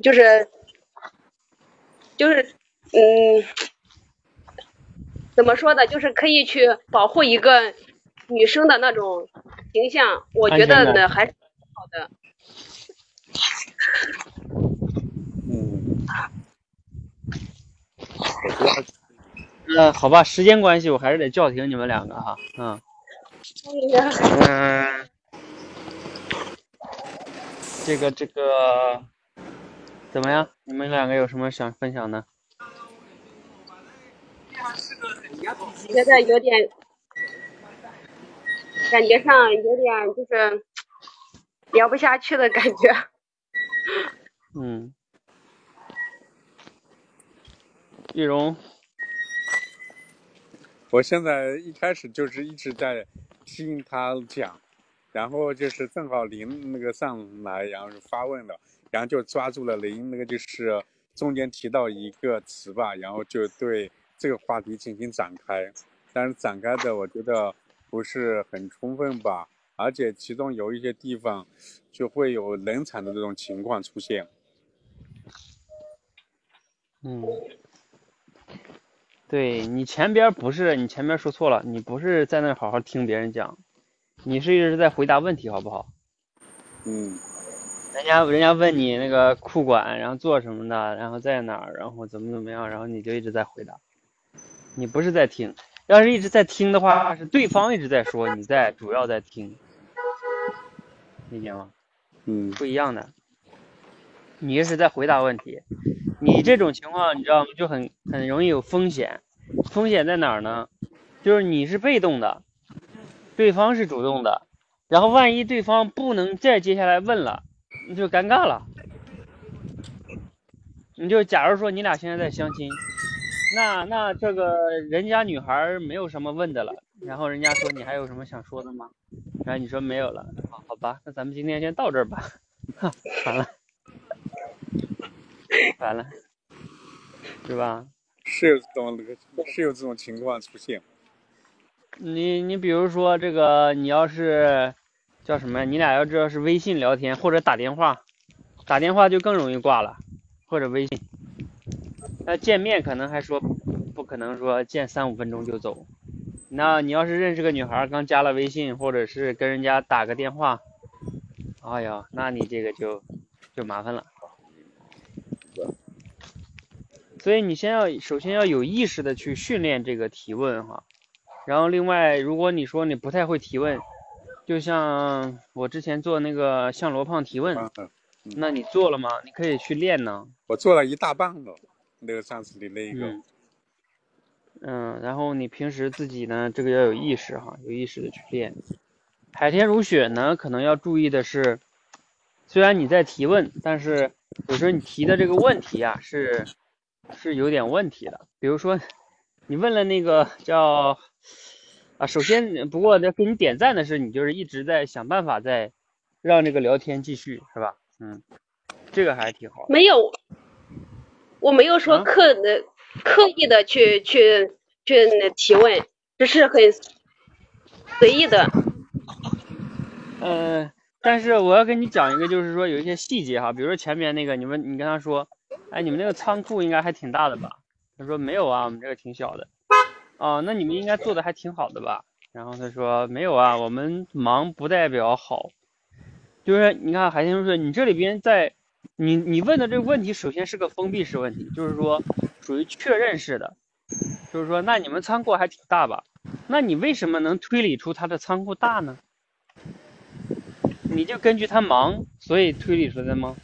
就是就是嗯，怎么说呢，就是可以去保护一个女生的那种形象，我觉得呢还是好的。嗯，那好吧，时间关系，我还是得叫停你们两个哈。嗯嗯，这个这个怎么样？你们两个有什么想分享的？觉得有点，感觉上有点就是聊不下去的感觉。嗯，易容，我现在一开始就是一直在听他讲，然后就是正好林那个上来，然后发问了，然后就抓住了您那个就是中间提到一个词吧，然后就对这个话题进行展开，但是展开的我觉得不是很充分吧，而且其中有一些地方就会有冷场的这种情况出现。嗯，对你前边不是你前边说错了，你不是在那好好听别人讲，你是一直在回答问题，好不好？嗯人家人家问你那个库管，然后做什么的，然后在哪儿，然后怎么怎么样，然后你就一直在回答，你不是在听。要是一直在听的话，是对方一直在说，你在主要在听，理解吗？嗯不一样的。你是在回答问题，你这种情况你知道吗？就很很容易有风险。风险在哪儿呢？就是你是被动的，对方是主动的，然后万一对方不能再接下来问了，你就尴尬了。你就假如说你俩现在在相亲，那那这个人家女孩没有什么问的了，然后人家说你还有什么想说的吗？然后你说没有了，好好吧，那咱们今天先到这儿吧。哈，完了，完了，是吧？是有这种那个是有这种情况出现。你你比如说这个，你要是叫什么呀？你俩要知道是微信聊天或者打电话，打电话就更容易挂了，或者微信。那见面可能还说不可能说见三五分钟就走。那你要是认识个女孩，刚加了微信，或者是跟人家打个电话，哎呀，那你这个就就麻烦了。所以你先要首先要有意识的去训练这个提问哈。然后另外，如果你说你不太会提问，就像我之前做那个向罗胖提问，嗯那你做了吗？你可以去练呢。我做了一大半了，那个上次的那个，嗯嗯，然后你平时自己呢，这个要有意识哈，有意识的去练。海天如雪呢，可能要注意的是，虽然你在提问，但是有时候你提的这个问题啊，是是有点问题的。比如说，你问了那个叫啊，首先不过要给你点赞的是，你就是一直在想办法在让这个聊天继续，是吧？嗯，这个还挺好的。没有，我没有说啊刻的、刻意的去去去提问，只是很随意的。呃，但是我要跟你讲一个，就是说有一些细节哈，比如说前面那个，你们你跟他说，哎，你们那个仓库应该还挺大的吧？他说没有啊，我们这个挺小的。哦，那你们应该做的还挺好的吧？然后他说没有啊，我们忙不代表好。就是你看海天说，你这里边在你你问的这个问题，首先是个封闭式问题，就是说属于确认式的，就是说那你们仓库还挺大吧？那你为什么能推理出他的仓库大呢？你就根据他忙，所以推理出来的吗？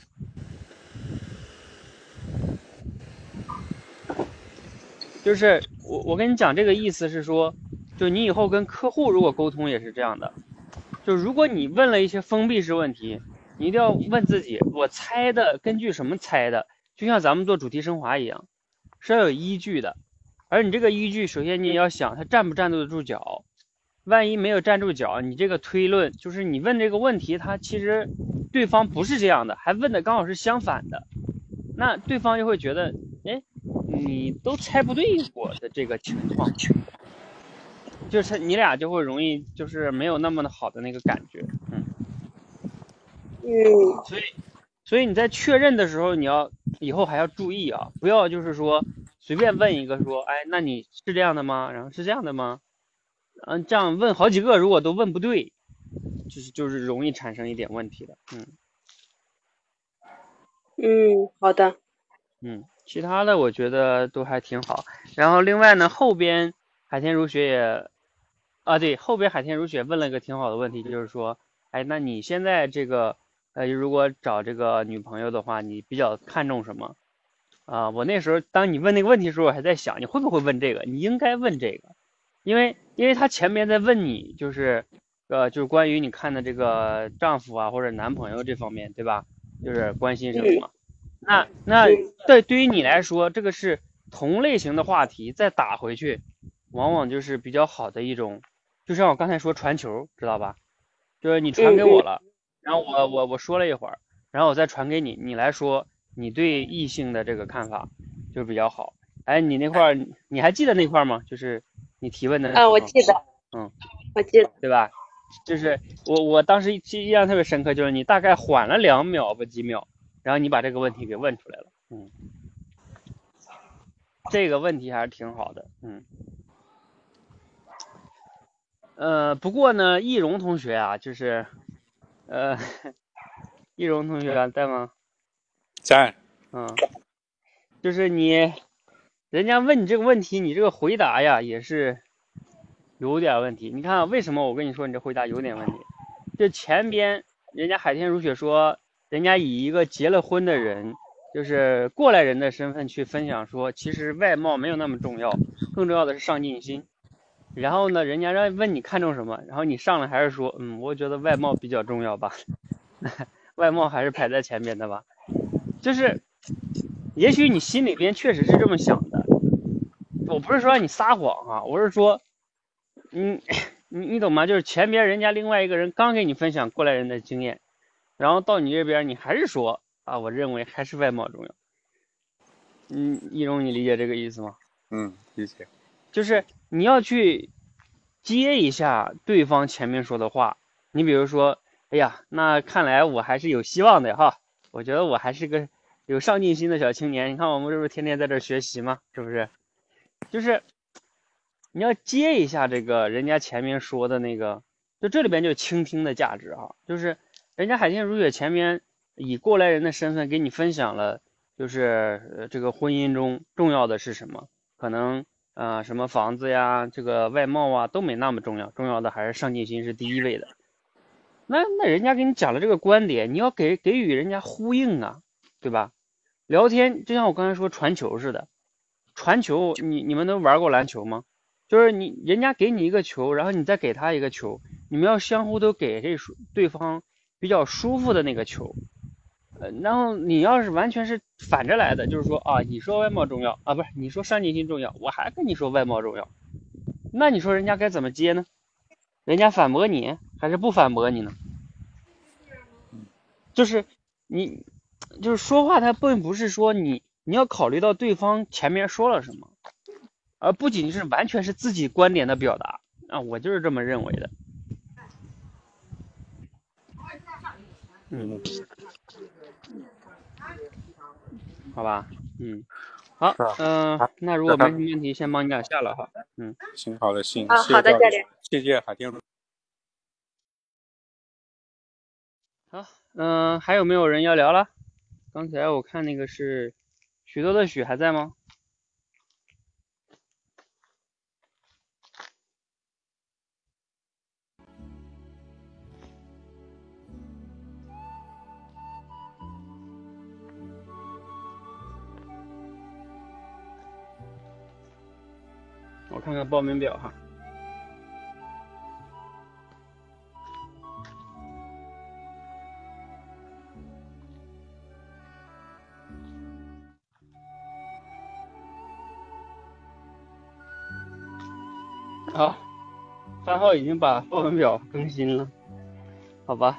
就是我我跟你讲这个意思是说，就你以后跟客户如果沟通也是这样的，就如果你问了一些封闭式问题，你一定要问自己，我猜的根据什么猜的？就像咱们做主题升华一样，是要有依据的。而你这个依据，首先你也要想它站不站得住脚。万一没有站住脚，你这个推论就是你问这个问题，他其实对方不是这样的，还问的刚好是相反的，那对方就会觉得，哎，你都猜不对我的这个情况，就是你俩就会容易就是没有那么的好的那个感觉，嗯，嗯所以所以你在确认的时候，你要以后还要注意啊，不要就是说随便问一个说，哎，那你是这样的吗？然后是这样的吗？嗯，这样问好几个，如果都问不对，就是就是容易产生一点问题的。嗯嗯，好的。嗯，其他的我觉得都还挺好。然后另外呢，后边海天如雪也，啊对，后边海天如雪问了一个挺好的问题，就是说，哎，那你现在这个呃，如果找这个女朋友的话，你比较看重什么？啊，我那时候当你问那个问题的时候，我还在想，你会不会问这个？你应该问这个，因为因为他前面在问你，就是呃，就是关于你看的这个丈夫啊或者男朋友这方面，对吧？就是关心什么？那那对对于你来说，这个是同类型的话题，再打回去，往往就是比较好的一种，就像我刚才说传球，知道吧？就是你传给我了，然后我我我说了一会儿，然后我再传给你，你来说你对异性的这个看法就比较好。哎，你那块儿你还记得那块儿吗？就是你提问的那啊，我记得。嗯，我记得。对吧？就是我我当时印象特别深刻，就是你大概缓了两秒吧几秒，然后你把这个问题给问出来了，嗯，这个问题还是挺好的，嗯，呃，不过呢，易容同学啊，就是，呃，易容同学啊在吗？在嗯，就是你，人家问你这个问题，你这个回答呀也是有点问题。你看啊为什么我跟你说你这回答有点问题？就前边人家海天如雪说，人家以一个结了婚的人，就是过来人的身份去分享说，其实外貌没有那么重要，更重要的是上进心。然后呢，人家让问你看重什么，然后你上来还是说，嗯，我觉得外貌比较重要吧，外貌还是排在前面的吧。就是，也许你心里边确实是这么想的，我不是说让你撒谎啊，我是说，你 你你懂吗？就是前边人家另外一个人刚给你分享过来人的经验，然后到你这边你还是说啊，我认为还是外貌重要。嗯，易容，你理解这个意思吗？嗯，理解。就是你要去接一下对方前面说的话。你比如说，哎呀，那看来我还是有希望的哈。我觉得我还是个有上进心的小青年。你看我们这不是天天在这学习吗？是不是？就是你要接一下这个人家前面说的那个，就这里边就倾听的价值哈。就是人家海天如雪前面以过来人的身份给你分享了，就是呃这个婚姻中重要的是什么？可能啊、什么房子呀，这个外貌啊都没那么重要，重要的还是上进心是第一位的。那那人家给你讲了这个观点，你要给给予人家呼应啊，对吧？聊天就像我刚才说传球似的，传球你你们都玩过篮球吗？就是你人家给你一个球，然后你再给他一个球，你们要相互都给这对方比较舒服的那个球。呃，然后你要是完全是反着来的，就是说啊，你说外貌重要啊，不是你说上进心重要，我还跟你说外貌重要，那你说人家该怎么接呢？人家反驳你还是不反驳你呢？就是你，就是说话，他并不是说你你要考虑到对方前面说了什么，而不仅是完全是自己观点的表达啊，我就是这么认为的。嗯，好吧，嗯，好嗯、那如果没什么问题，先帮你俩下了哈，嗯。行，好的，行，啊谢谢教练谢谢海天。好，嗯、还有没有人要聊了？刚才我看那个是许多的许还在吗？我看看报名表哈。好三号已经把报名表更新了好吧。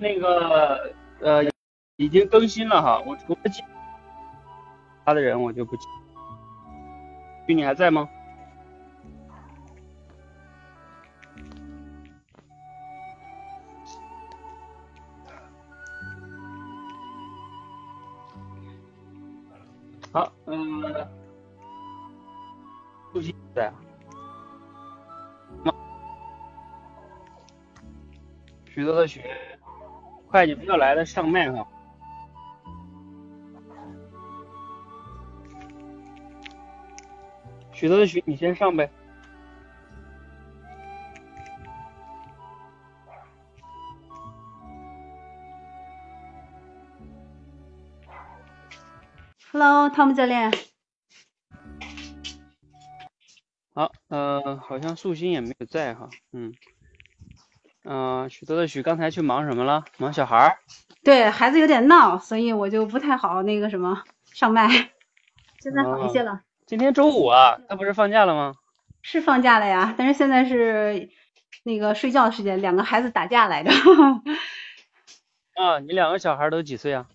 那个呃，已经更新了哈，我除了记他的人我就不记。你还在吗？好，嗯，陆鑫在。许多的许，快，你不要来的，上麦哈。许多的许，你先上呗。Hello，汤姆教练。好，呃，好像素心也没有在哈，嗯，嗯、许多的许刚才去忙什么了？忙小孩儿？对孩子有点闹，所以我就不太好那个什么上麦。现在好一些了，今天周五啊，他不是放假了吗？是放假了呀，但是现在是那个睡觉时间，两个孩子打架来着。啊，你两个小孩都几岁啊？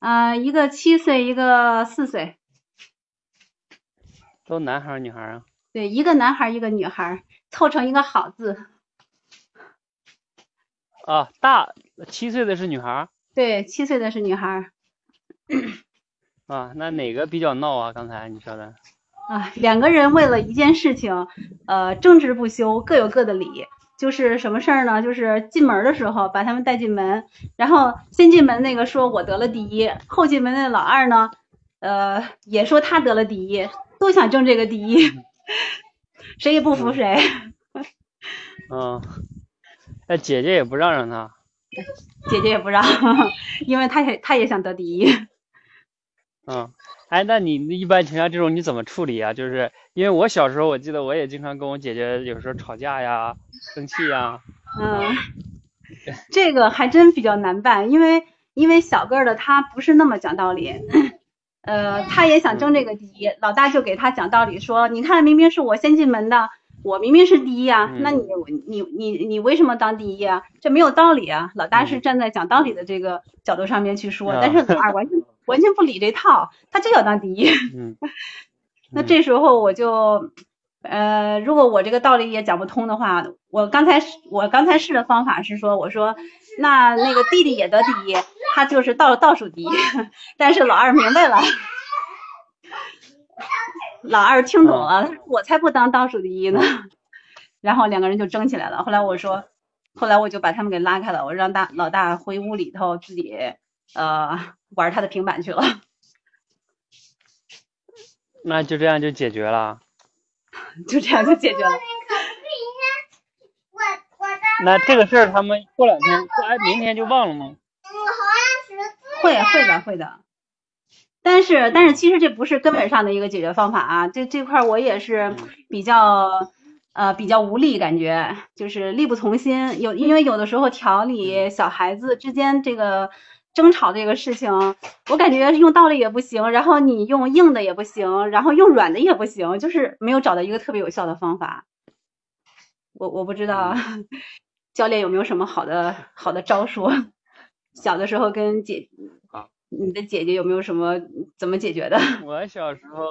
啊、一个七岁，一个四岁。都男孩儿女孩儿啊？对，一个男孩，一个女孩，凑成一个好字。啊，大七岁的是女孩儿对，七岁的是女孩。啊？那哪个比较闹啊？刚才你说的？啊，两个人为了一件事情，呃，争执不休，各有各的理。就是什么事儿呢？就是进门的时候把他们带进门，然后先进门那个说我得了第一，后进门的老二呢，呃，也说他得了第一，都想争这个第一，谁也不服谁。嗯，那姐姐也不让让他。姐姐也不让，因为他也他也想得第一。嗯，哎，那你一般情况这种你怎么处理啊？就是因为我小时候，我记得我也经常跟我姐姐有时候吵架呀、生气呀。嗯，这个还真比较难办，因为因为小个儿的他不是那么讲道理，呃，他也想争这个第一，老大就给他讲道理说，你看明明是我先进门的，我明明是第一啊，嗯那你你你你为什么当第一啊？这没有道理啊！老大是站在讲道理的这个角度上面去说，啊但是老二完全 完全不理这套，他就要当第一。嗯，那这时候我就，呃，如果我这个道理也讲不通的话，我刚才我刚才试的方法是说，我说那那个弟弟也得第一，他就是倒倒数第一，但是老二明白了，老二听懂了，他说我才不当倒数第一呢。然后两个人就争起来了。后来我说，后来我就把他们给拉开了，我让大老大回屋里头自己呃玩他的平板去了。那就这样就解决了。就这样就解决了。那这个事儿他们过两天，过哎，明天就忘了吗？会会的会的，但是但是其实这不是根本上的一个解决方法啊，这这块儿我也是比较呃比较无力，感觉就是力不从心。有因为有的时候调理小孩子之间这个争吵这个事情，我感觉用道理也不行，然后你用硬的也不行，然后用软的也不行，就是没有找到一个特别有效的方法。我我不知道 教练有没有什么好的好的招数。小的时候跟姐，你的姐姐有没有什么怎么解决的？我小时候，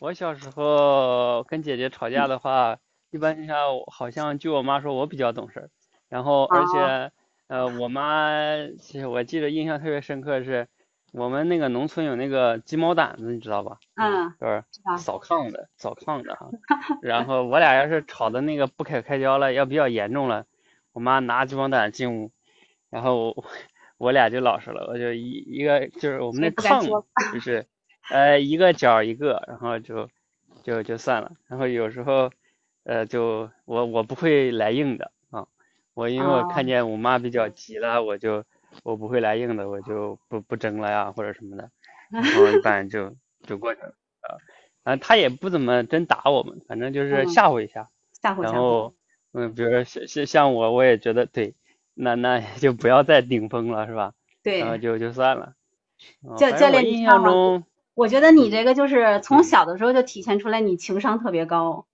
我小时候跟姐姐吵架的话，一般情况下好像据我妈说我比较懂事儿，然后而且呃我妈其实我记得印象特别深刻是，我们那个农村有那个鸡毛掸子，你知道吧？嗯，就是扫炕的，扫炕的哈。然后我俩要是吵的那个不可开交了，要比较严重了，我妈拿鸡毛掸进屋，然后我我俩就老实了，我就一一个就是我们那炕就是呃一个角一个，然后就就就算了。然后有时候呃就我我不会来硬的啊，我因为我哦看见我妈比较急了，我就我不会来硬的，我就不不争了呀或者什么的，然后一般就就过去了啊。啊，他也不怎么真打我们，反正就是嗯吓唬一下。然后，嗯，比如说像像像我，我也觉得对，那那就不要再顶峰了，是吧？对然后，就就算了。嗯教教练印象中，我觉得你这个就是从嗯小的时候就体现出来你情商特别高，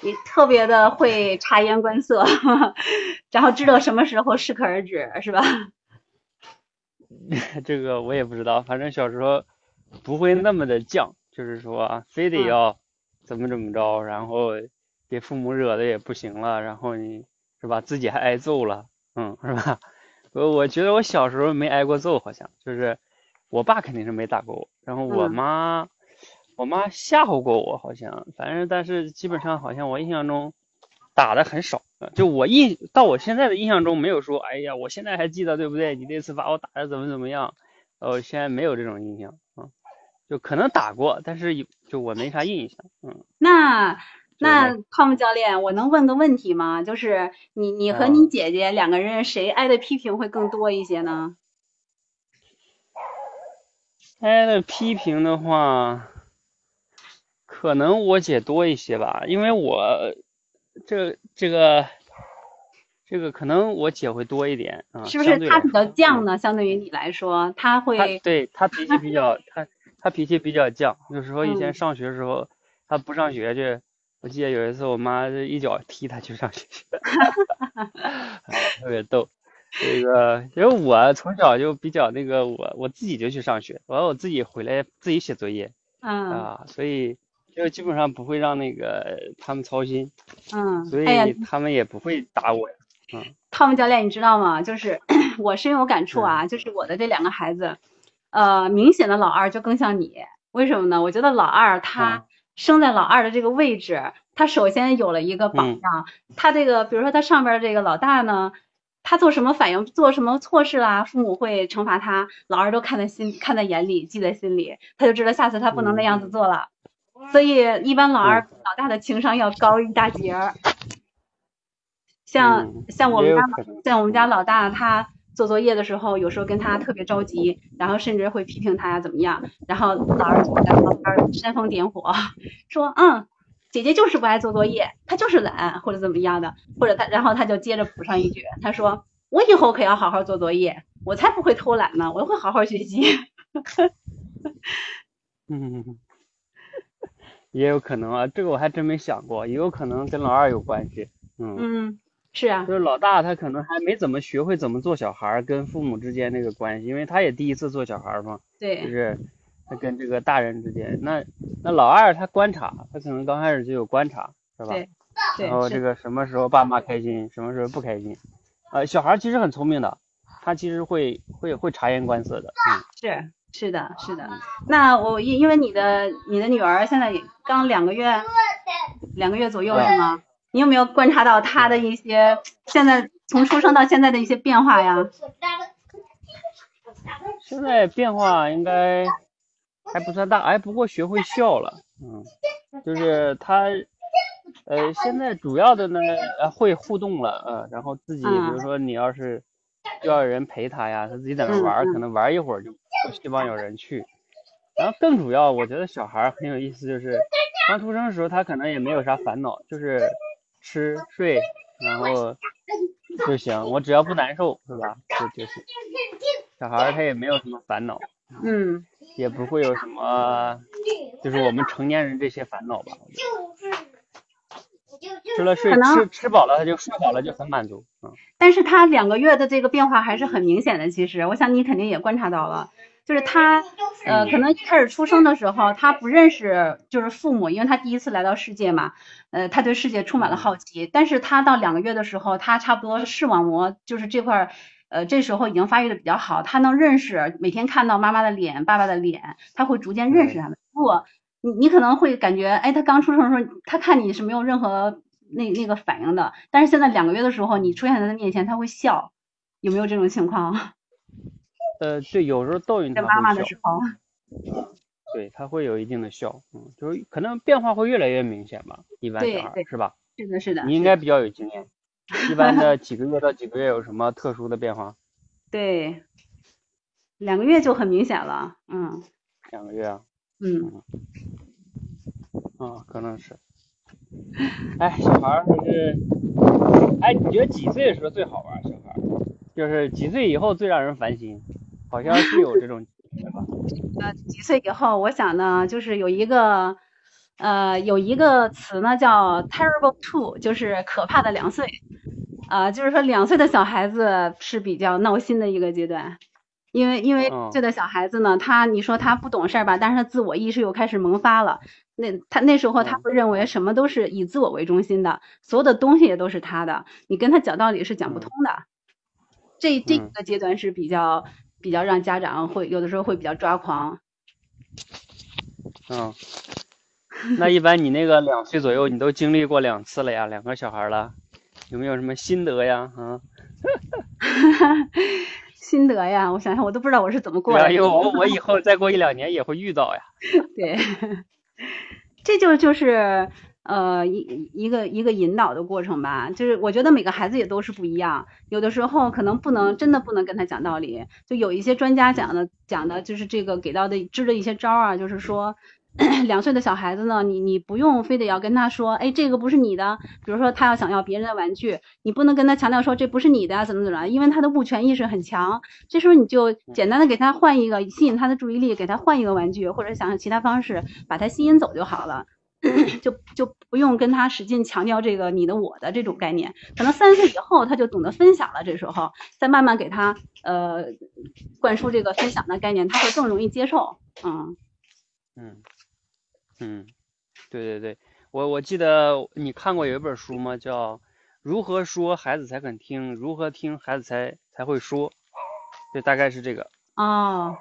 你特别的会察言观色，然后知道什么时候适可而止，是吧？这个我也不知道，反正小时候不会那么的犟，就是说啊非得嗯要怎么怎么着，然后给父母惹的也不行了，然后你是吧，自己还挨揍了，嗯，是吧？我我觉得我小时候没挨过揍，好像就是我爸肯定是没打过我，然后我嗯妈，我妈吓唬过我，好像，反正但是基本上好像我印象中打的很少，呃就我印到我现在的印象中没有说，哎呀，我现在还记得，对不对？你那次把我打的怎么怎么样？呃，现在没有这种印象啊，就可能打过，但是有就我没啥印象，嗯，那就那没 Tom 教练，我能问个问题吗？就是你你和啊你姐姐两个人谁挨的批评会更多一些呢？挨的批评的话，可能我姐多一些吧，因为我这这个这个可能我姐会多一点啊，是不是她比较犟呢？相对于你来说，她他会对她脾气比较，她她脾气比较犟。有时候以前嗯上学的时候，她不上学去，我记得有一次我妈就一脚踢他去上学 特别逗。这个因为我从小就比较那个，我我自己就去上学，完了我自己回来自己写作业嗯啊，所以就基本上不会让那个他们操心，嗯，所以他们也不会打我呀。，Tom 教练，你知道吗？就是 我深有感触啊，就是我的这两个孩子，呃，明显的老二就更像你，为什么呢？我觉得老二他啊生在老二的这个位置，他首先有了一个榜嗯样，他这个比如说他上边儿这个老大呢。他做什么反应，做什么错事啦，父母会惩罚他，老二都看在心看在眼里，记在心里，他就知道下次他不能那样子做了。所以一般老二比老大的情商要高一大截儿。像嗯像我们家像我们家老大，他做作业的时候，有时候跟他特别着急，然后甚至会批评他呀怎么样，然后老二就在旁边煽风点火，说嗯，姐姐就是不爱做作业，她就是懒或者怎么样的，或者他然后他就接着补上一句，他说我以后可要好好做作业，我才不会偷懒呢，我会好好学习。嗯，也有可能啊，这个我还真没想过，也有可能跟老二有关系。嗯，嗯，是啊，就是老大他可能还没怎么学会怎么做小孩儿，跟父母之间那个关系，因为他也第一次做小孩儿嘛，就，是他跟这个大人之间，那那老二他观察，他可能刚开始就有观察，是吧？对对然后这，个什么时候爸妈开心，什么时候不开心，呃，小孩儿其实很聪明的，他其实会会会察言观色的，嗯。是是的，是的。那我因因为你的你的女儿现在也刚两个月，两个月左右是吗？你有没有观察到他的一些现在从出生到现在的一些变化呀？现在变化应该还不算大，哎，不过学会笑了，嗯，就是他，呃，现在主要的呢，呃，会互动了，呃，然后自己，比如嗯说你要是要有人陪他呀，他自己在那嗯玩，嗯可能玩一会儿就不希望有人去。然后更主要，我觉得小孩很有意思，就是刚出生的时候他可能也没有啥烦恼，就是吃睡，然后就行，我只要不难受，是吧？就就行。小孩他也没有什么烦恼。嗯，也不会有什么，就是我们成年人这些烦恼吧。我觉得吃了睡，吃吃饱了他就睡饱了就很满足。嗯，但是他两个月的这个变化还是很明显的。其实我想你肯定也观察到了，就是他呃，可能一开始出生的时候，他不认识就是父母，因为他第一次来到世界嘛，呃，他对世界充满了好奇。但是他到两个月的时候，他差不多视网膜就是这块儿。呃，这时候已经发育的比较好，他能认识，每天看到妈妈的脸、爸爸的脸，他会逐渐认识他们。如果你你可能会感觉，哎，他刚出生的时候，他看你是没有任何那那个反应的，但是现在两个月的时候，你出现在他面前，他会笑，有没有这种情况？呃，对，有时候逗应在他会笑妈妈的时，候，对，他会有一定的笑，嗯，就是可能变化会越来越明显吧，一般小孩是吧？是的，是的，你应该比较有经验。一般的几个月到几个月有什么特殊的变化？对，两个月就很明显了，嗯两个月啊？嗯，啊，可能是。哎，小孩儿还是，哎，你觉得几岁的时候最好玩？就是几岁以后最让人烦心，好像是有这种觉吧？呃，几岁以后，我想呢，就是有一个，呃，有一个词呢叫 terrible two，就是可怕的两岁。啊、就是说两岁的小孩子是比较闹心的一个阶段，因为因为嗯这个小孩子呢，他你说他不懂事儿吧，但是他自我意识又开始萌发了。那他那时候他嗯会认为什么都是以自我为中心的，所有的东西也都是他的，你跟他讲道理是讲不嗯通的。这这嗯个阶段是比较比较让家长会有的时候会比较抓狂。嗯，那一般你那个两岁左右，你都经历过两次了呀，两个小孩儿了，有没有什么心得呀？啊，心得呀，我想想，我都不知道我是怎么过来的。因为我我以后再过一两年也会遇到呀。对，这就就是呃一一个一个引导的过程吧。就是我觉得每个孩子也都是不一样，有的时候可能不能真的不能跟他讲道理。就有一些专家讲的讲的就是这个给到的支的一些招儿啊，就是说。两岁的小孩子呢，你你不用非得要跟他说，哎，这个不是你的。比如说他要想要别人的玩具，你不能跟他强调说这不是你的啊，怎么怎么，因为他的物权意识很强。这时候你就简单的给他换一个，吸引他的注意力，给他换一个玩具，或者想想其他方式把他吸引走就好了。就就不用跟他使劲强调这个你的我的这种概念，可能三岁以后他就懂得分享了，这时候再慢慢给他呃灌输这个分享的概念，他会更容易接受。嗯，嗯嗯，对对对，我我记得你看过有一本书吗？叫《如何说孩子才肯听，如何听孩子才才会说》，就，大概是这个。哦，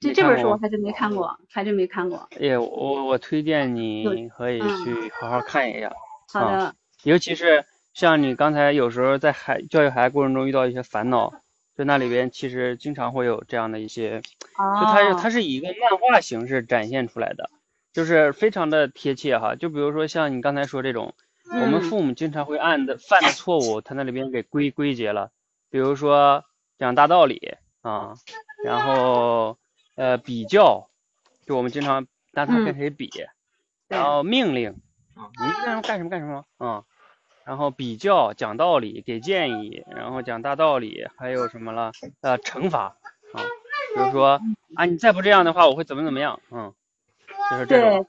这这本书我还真没看过，还真没看过。也，我我推荐你可以嗯去好好看一下，好的，尤其是像你刚才有时候在孩教育孩子过程中遇到一些烦恼，就那里边其实经常会有这样的一些，就它是哦，它是以一个漫画形式展现出来的，就是非常的贴切哈。就比如说像你刚才说这种，我们嗯。父母经常会按的犯的错误，他那里边给归归结了，比如说讲大道理啊，然后呃比较，就我们经常拿他跟嗯。谁比，对。然后命令啊，你干什么干什么干什么啊，然后比较讲道理给建议，然后讲大道理，还有什么了？呃惩罚啊，比如说啊你再不这样的话我会怎么怎么样，嗯，就是这种。对，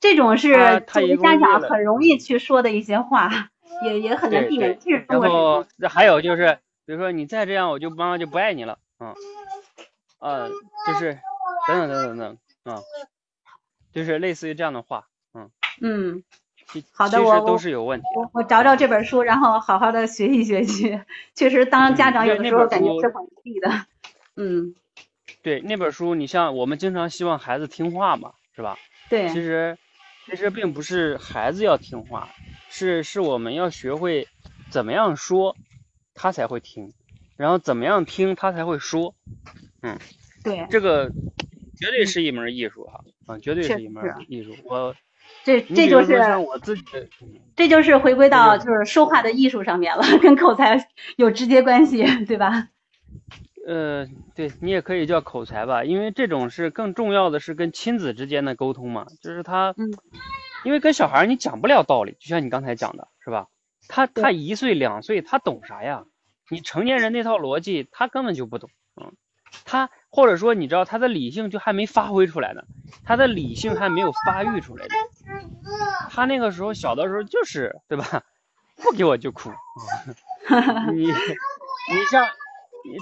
这种是他他作为家长很容易去说的一些话，也也很难避免。然后那还有就是，比如说你再这样，我就妈妈就不爱你了，嗯，呃，就是等等等等等，嗯，就是类似于这样的话，嗯，嗯，其好的我都是有问题的。我我找找这本书，然后好好的学习学习。确实，当家嗯长有的时候感觉是很无力的。嗯，对那本书，你像我们经常希望孩子听话嘛，是吧？对其，实其实并不是孩子要听话，是是我们要学会怎么样说，他才会听，然后怎么样听他才会说。嗯对，这个绝对是一门艺术哈，啊，绝对是一门艺术。我这这就是我自己的，嗯这就是回归到就是说话的艺术上面了，跟口才有直接关系，对吧？呃，对你也可以叫口才吧，因为这种是更重要的是跟亲子之间的沟通嘛，就是他，嗯因为跟小孩你讲不了道理，就像你刚才讲的是吧？他他一岁两岁，他懂啥呀？你成年人那套逻辑，他根本就不懂，嗯，他或者说你知道他的理性就还没发挥出来呢，他的理性还没有发育出来呢，他那个时候小的时候就是对吧？不给我就哭，你你像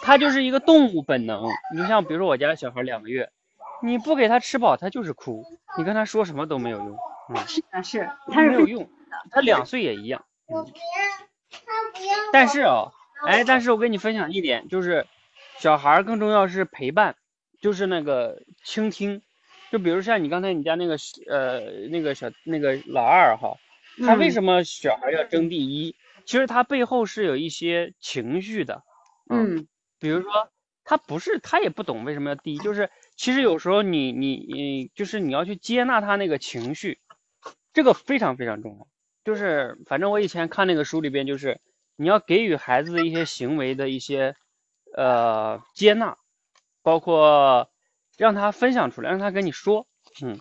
他就是一个动物本能，你像比如说我家小孩两个月，你不给他吃饱，他就是哭，你跟他说什么都没有用，嗯，啊，是，他是没有用，他两岁也一样，嗯，但是啊、哎，但是我跟你分享一点，就是小孩儿更重要是陪伴，就是那个倾听，就比如像你刚才你家那个呃那个小那个老二哈，他为嗯。什么小孩要争第一？其实他背后是有一些情绪的，嗯。比如说他不是他也不懂为什么要第一，就是其实有时候你你你就是你要去接纳他那个情绪，这个非常非常重要。就是反正我以前看那个书里边，就是你要给予孩子的一些行为的一些呃接纳，包括让他分享出来，让他跟你说，嗯，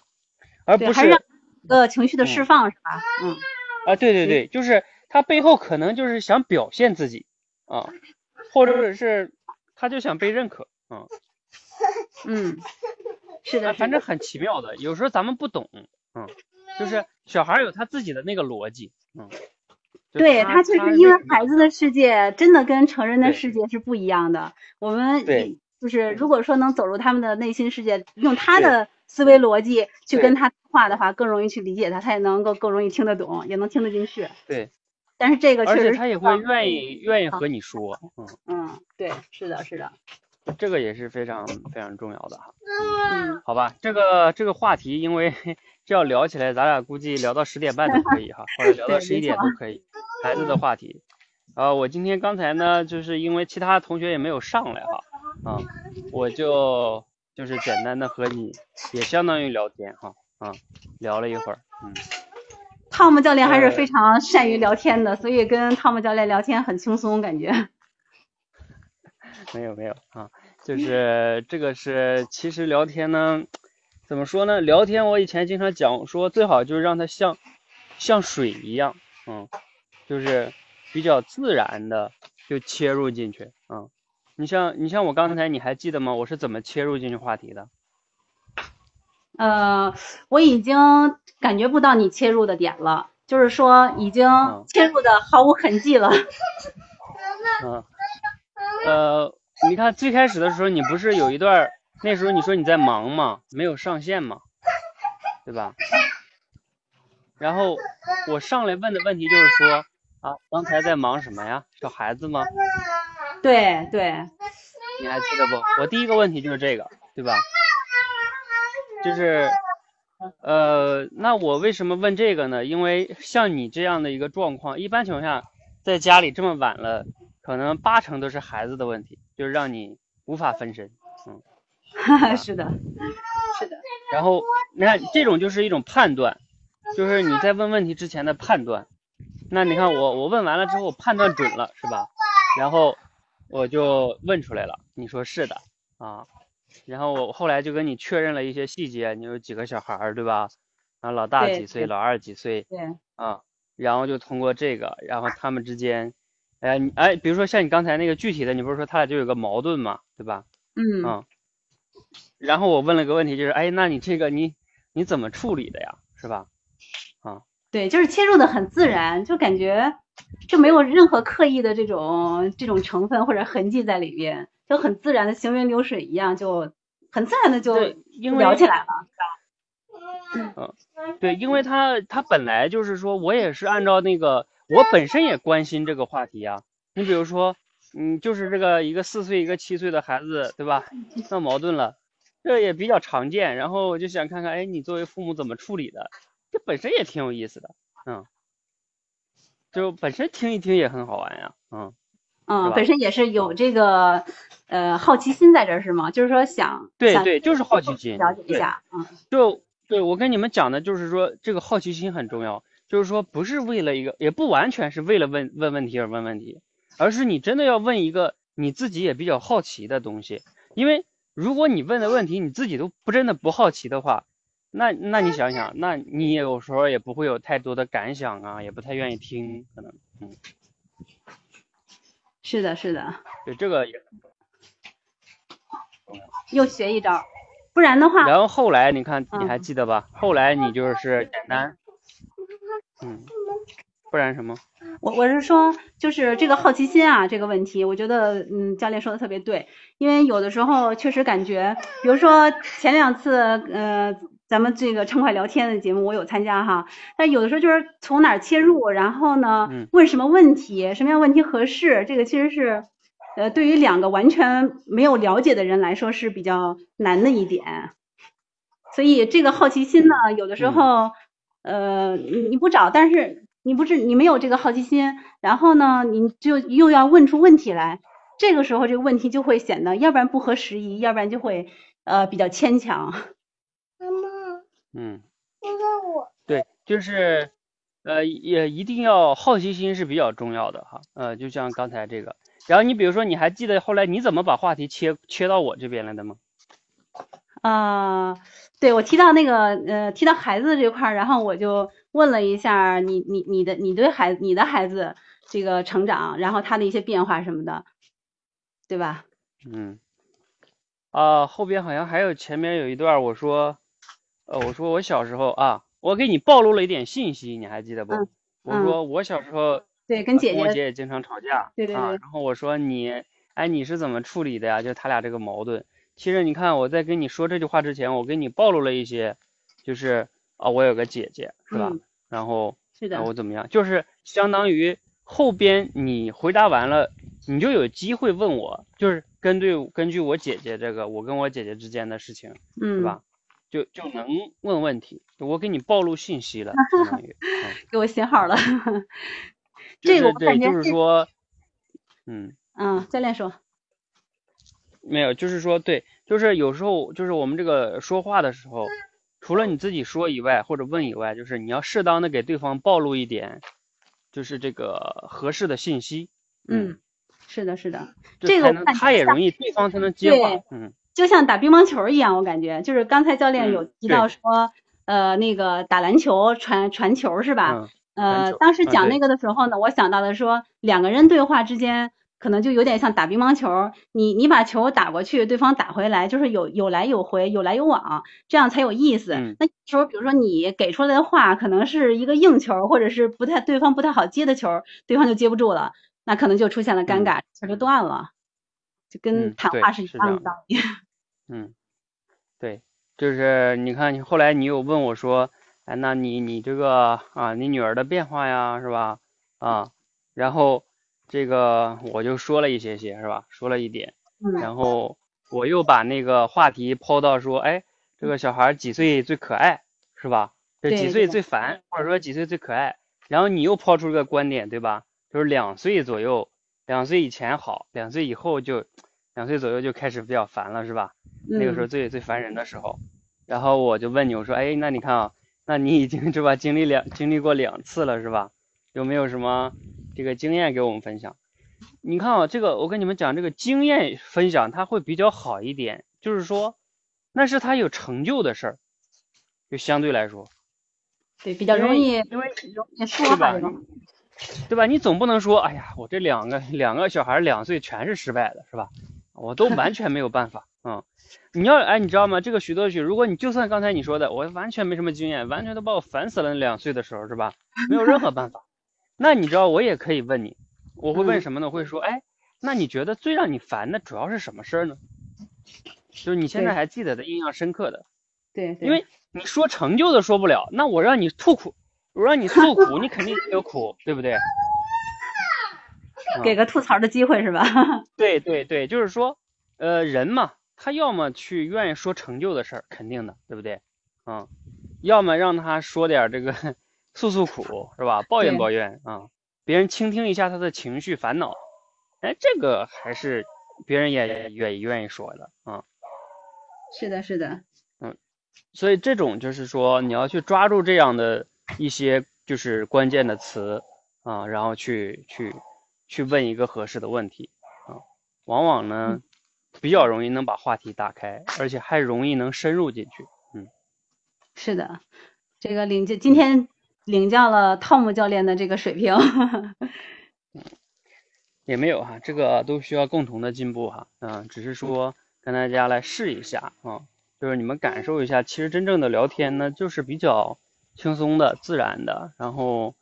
而不是对还是让个情绪的释放，是吧？嗯。啊，对对对，就是他背后可能就是想表现自己啊，或者是他就想被认可啊。嗯，是的，反正很奇妙的，有时候咱们不懂，嗯，就是小孩有他自己的那个逻辑，嗯。对他确实，因为孩子的世界真的跟成人的世界是不一样的。我们就是如果说能走入他们的内心世界，用他的思维逻辑去跟他话的话，更容易去理解他，他也能够更容易听得懂，也能听得进去。对。但是这个确实，他也会愿意愿意和你说，嗯嗯，对，是的，是的。这个也是非常非常重要的哈。嗯。好吧，这个这个话题，因为这要聊起来，咱俩估计聊到十点半都可以哈，或者聊到十一点都可以。孩子的话题，啊，我今天刚才呢，就是因为其他同学也没有上来哈，啊，我就就是简单的和你也相当于聊天哈，啊，聊了一会儿，嗯。汤姆教练还是非常善于聊天的，所以跟汤姆教练聊天很轻松感觉。没有没有啊，就是这个是其实聊天呢，怎么说呢？聊天我以前经常讲说，最好就是让它像像水一样，嗯。就是比较自然的就切入进去，嗯，你像你像我刚才你还记得吗？我是怎么切入进去话题的？呃，我已经感觉不到你切入的点了，就是说已经切入的毫无痕迹了。嗯，呃，你看最开始的时候，你不是有一段，那时候你说你在忙嘛，没有上线嘛，对吧？然后我上来问的问题就是说。啊，刚才在忙什么呀？小孩子吗？对对。你还记得不？我第一个问题就是这个，对吧？就是，呃，那我为什么问这个呢？因为像你这样的一个状况，一般情况下，在家里这么晚了，可能八成都是孩子的问题，就是让你无法分身。嗯。哈哈，是的，是的。然后你看，这种就是一种判断，就是你在问问题之前的判断。那你看我我问完了之后判断准了是吧？然后我就问出来了，你说是的啊，然后我后来就跟你确认了一些细节，你有几个小孩儿对吧？然后老大几岁，老二几岁？对。啊，然后就通过这个，然后他们之间，哎你哎，比如说像你刚才那个具体的，你不是说他俩就有个矛盾嘛，对吧？嗯。啊。然后我问了个问题，就是哎，那你这个你你怎么处理的呀？是吧？啊。对，就是切入的很自然，就感觉就没有任何刻意的这种这种成分或者痕迹在里边，就很自然的行云流水一样，就很自然的就聊起来了，是吧？嗯，对，因为他他本来就是说我也是按照那个，我本身也关心这个话题啊。你比如说，嗯，就是这个一个四岁一个七岁的孩子，对吧？闹矛盾了，这也比较常见。然后我就想看看，哎，你作为父母怎么处理的？这本身也挺有意思的，嗯，就本身听一听也很好玩呀，嗯，嗯，本身也是有这个呃好奇心在这儿是吗？就是说想对对，就是好奇心，了解一下，嗯，就对我跟你们讲的就是说这个好奇心很重要，就是说不是为了一个，也不完全是为了问问问题而问问题，而是你真的要问一个你自己也比较好奇的东西，因为如果你问的问题你自己都不真的不好奇的话。那那你想想，那你有时候也不会有太多的感想啊，也不太愿意听，可能，嗯，是的，是的，对这个也 又学一招，不然的话，然后后来你看你还记得吧？后来你就是简单，嗯，不然什么？我我是说，就是这个好奇心啊，这个问题，我觉得，嗯，教练说的特别对，因为有的时候确实感觉，比如说前两次，呃。咱们这个畅快聊天的节目我有参加哈，但有的时候就是从哪切入，然后呢，问什么问题，什么样问题合适，这个其实是，呃，对于两个完全没有了解的人来说是比较难的一点。所以这个好奇心呢，有的时候，呃，你你不找，但是你不是你没有这个好奇心，然后呢，你就又要问出问题来，这个时候这个问题就会显得，要不然不合时宜，要不然就会呃比较牵强。妈妈嗯，对，就是，呃，也一定要好奇心是比较重要的哈，呃，就像刚才这个，然后你比如说，你还记得后来你怎么把话题切切到我这边来的吗？啊，对我提到那个呃，提到孩子这块儿，然后我就问了一下你你你的你对孩你的孩子这个成长，然后他的一些变化什么的，对吧？嗯，啊，后边好像还有前面有一段我说，呃，我说我小时候啊，我给你暴露了一点信息，你还记得不？嗯我说我小时候对，跟姐跟我姐，姐也经常吵架，啊，对对对然后我说你，哎，你是怎么处理的呀？就他俩这个矛盾。其实你看我在跟你说这句话之前，我给你暴露了一些，就是啊，我有个姐姐，是吧？嗯然后是的然，后怎么样？就是相当于后边你回答完了，你就有机会问我，就是根据根据我姐姐这个，我跟我姐姐之间的事情，嗯是，吧？就就能问问题，我给你暴露信息了，相当于，嗯，给我写好了。就是这个我对，就是说，嗯。嗯，教练说，没有，就是说，对，就是有时候，就是我们这个说话的时候，除了你自己说以外，或者问以外，就是你要适当的给对方暴露一点，就是这个合适的信息，嗯，是的，是的，这个他也容易，对方才能接话，嗯。就像打乒乓球一样，我感觉就是刚才教练嗯有提到说，呃，那个打篮球传传球是吧？嗯？呃，当时讲那个的时候呢，我想到的说，两个人对话之间可能就有点像打乒乓球，你你把球打过去，对方打回来，就是有有来有回，有来有往，这样才有意思。嗯那有时候比如说你给出来的话可能是一个硬球，或者是不太对方不太好接的球，对方就接不住了，那可能就出现了尴尬，球就断了，就跟谈话是一样样的道理。嗯，对，就是你看，你后来你有问我说，哎，那你你这个啊，你女儿的变化呀，是吧？啊，然后这个我就说了一些些，是吧？说了一点。嗯然后我又把那个话题抛到说，哎，这个小孩几岁最可爱，是吧？这几岁最烦，或者说几岁最可爱。然后你又抛出这个观点，对吧？就是两岁左右，两岁以前好，两岁以后就，两岁左右就开始比较烦了，是吧？那个时候嗯最最烦人的时候。然后我就问你，我说，哎，那你看啊，那你已经 是吧经历两经历过两次了，是吧？有没有什么这个经验给我们分享？你看啊，这个我跟你们讲，这个经验分享它会比较好一点，就是说，那是他有成就的事儿，就相对来说，对，比较容易因为容易说对吧话这种。对吧？你总不能说，哎呀，我这两个两个小孩两岁全是失败的，是吧？我都完全没有办法，嗯。你要哎，你知道吗？这个许多许，如果你就算刚才你说的，我完全没什么经验，完全都把我烦死了。那两岁的时候是吧？没有任何办法。那你知道，我也可以问你，我会问嗯什么呢？我会说，哎，那你觉得最让你烦的主要是什么事儿呢？就是你现在还记得的、印象深刻的，对对，因为你说成就的说不了，那我让你吐苦，我让你诉苦，你肯定有苦，对不对？给个吐槽的机会是吧？对对对，就是说，呃，人嘛，他要么去愿意说成就的事儿，肯定的，对不对？嗯，要么让他说点儿这个诉诉苦，是吧？抱怨抱怨啊，别人倾听一下他的情绪烦恼，哎，这个还是别人也也也愿意说的啊。是的，是的，嗯所以这种就是说，你要去抓住这样的一些就是关键的词啊，然后去去去问一个合适的问题啊，往往呢比较容易能把话题打开，而且还容易能深入进去。嗯，是的。这个领教今天领教了 Tom 教练的这个水平。也没有哈，这个都需要共同的进步哈。嗯，只是说跟大家来试一下啊，就是你们感受一下，其实真正的聊天呢，就是比较轻松的、自然的，然后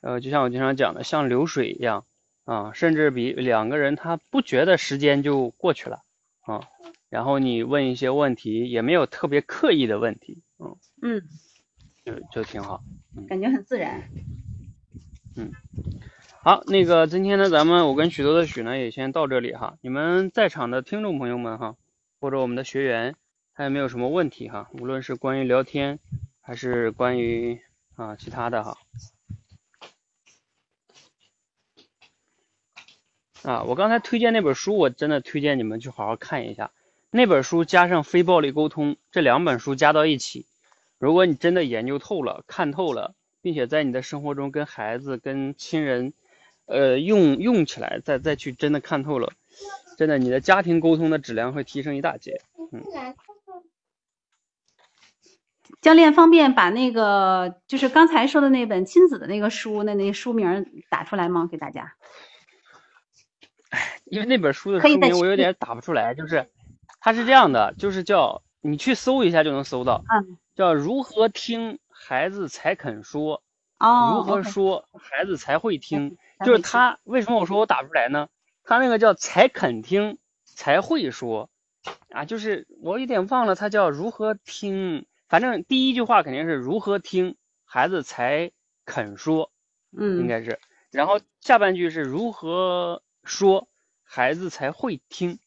呃，就像我经常讲的，像流水一样啊，甚至比两个人他不觉得时间就过去了啊。然后你问一些问题，也没有特别刻意的问题，嗯，嗯，就就挺好。感觉很自然。嗯好，那个今天呢，咱们我跟许多的许呢也先到这里哈。你们在场的听众朋友们哈，或者我们的学员，还有没有什么问题哈？无论是关于聊天，还是关于啊其他的哈。啊，我刚才推荐那本书，我真的推荐你们去好好看一下。那本书加上非暴力沟通这两本书加到一起，如果你真的研究透了、看透了，并且在你的生活中跟孩子、跟亲人，呃，用用起来，再再去真的看透了，真的你的家庭沟通的质量会提升一大截。嗯，教练方便把那个就是刚才说的那本亲子的那个书，那那书名打出来吗？给大家。因为那本书的书名我有点打不出来，就是它是这样的，就是叫你去搜一下就能搜到，嗯，叫如何听孩子才肯说，哦，如何说孩子才会听，就是他为什么我说我打不出来呢？他那个叫才肯听才会说，啊，就是我有点忘了他叫如何听，反正第一句话肯定是如何听孩子才肯说，嗯。应嗯，该是，然后下半句是如何说孩子才会听，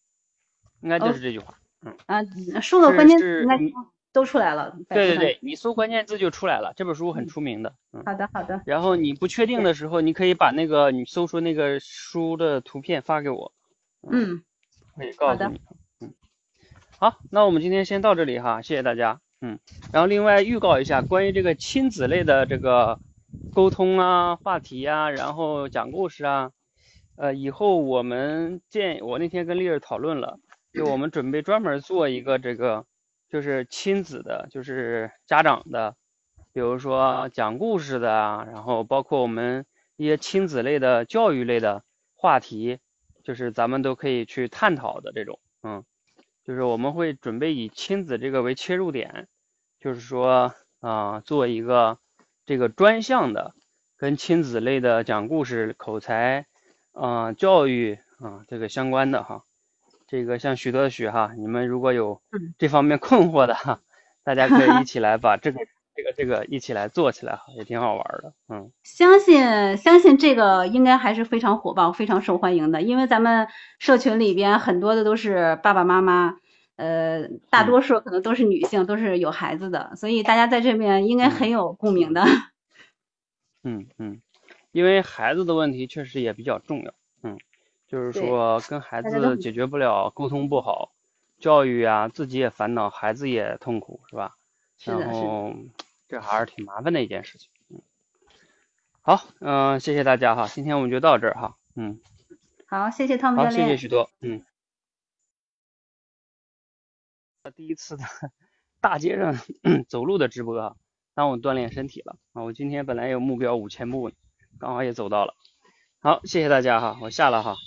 应该就是这句话。嗯。啊，说的关键词应该都都出来了。对对对，你搜关键字就出来了，这本书很嗯出名的，嗯。好的好的，然后你不确定的时候，你可以把那个你搜出那个书的图片发给我，嗯，可以告诉你。嗯，好，那我们今天先到这里哈，谢谢大家。嗯，然后另外预告一下，关于这个亲子类的这个沟通啊、话题啊，然后讲故事啊，呃，以后我们建我那天跟丽儿讨论了，就我们准备专门做一个这个，就是亲子的，就是家长的，比如说讲故事的啊，然后包括我们一些亲子类的、教育类的话题，就是咱们都可以去探讨的这种，嗯，就是我们会准备以亲子这个为切入点，就是说啊、做一个这个专项的跟亲子类的讲故事、口才啊、教育啊、这个相关的哈。这个像许多的许哈，你们如果有嗯这方面困惑的哈，大家可以一起来把这个 这个这个一起来做起来哈，也挺好玩的，嗯。相信相信这个应该还是非常火爆、非常受欢迎的，因为咱们社群里边很多的都是爸爸妈妈，呃，大多数可能都是女性，都是有孩子的，所以大家在这边应该很有共鸣的。嗯嗯，因为孩子的问题确实也比较重要，嗯，就是说跟孩子解决不了，沟通不好，教育啊，自己也烦恼，孩子也痛苦，是吧？然后这还是挺麻烦的一件事情，嗯。好，嗯、谢谢大家哈，今天我们就到这儿哈，嗯，好，谢谢汤姆好，教练。谢谢许多，嗯。第一次的 大街上 走路的直播啊，让我锻炼身体了啊！我今天本来有目标五千步，刚好也走到了。好，谢谢大家哈，我下了哈。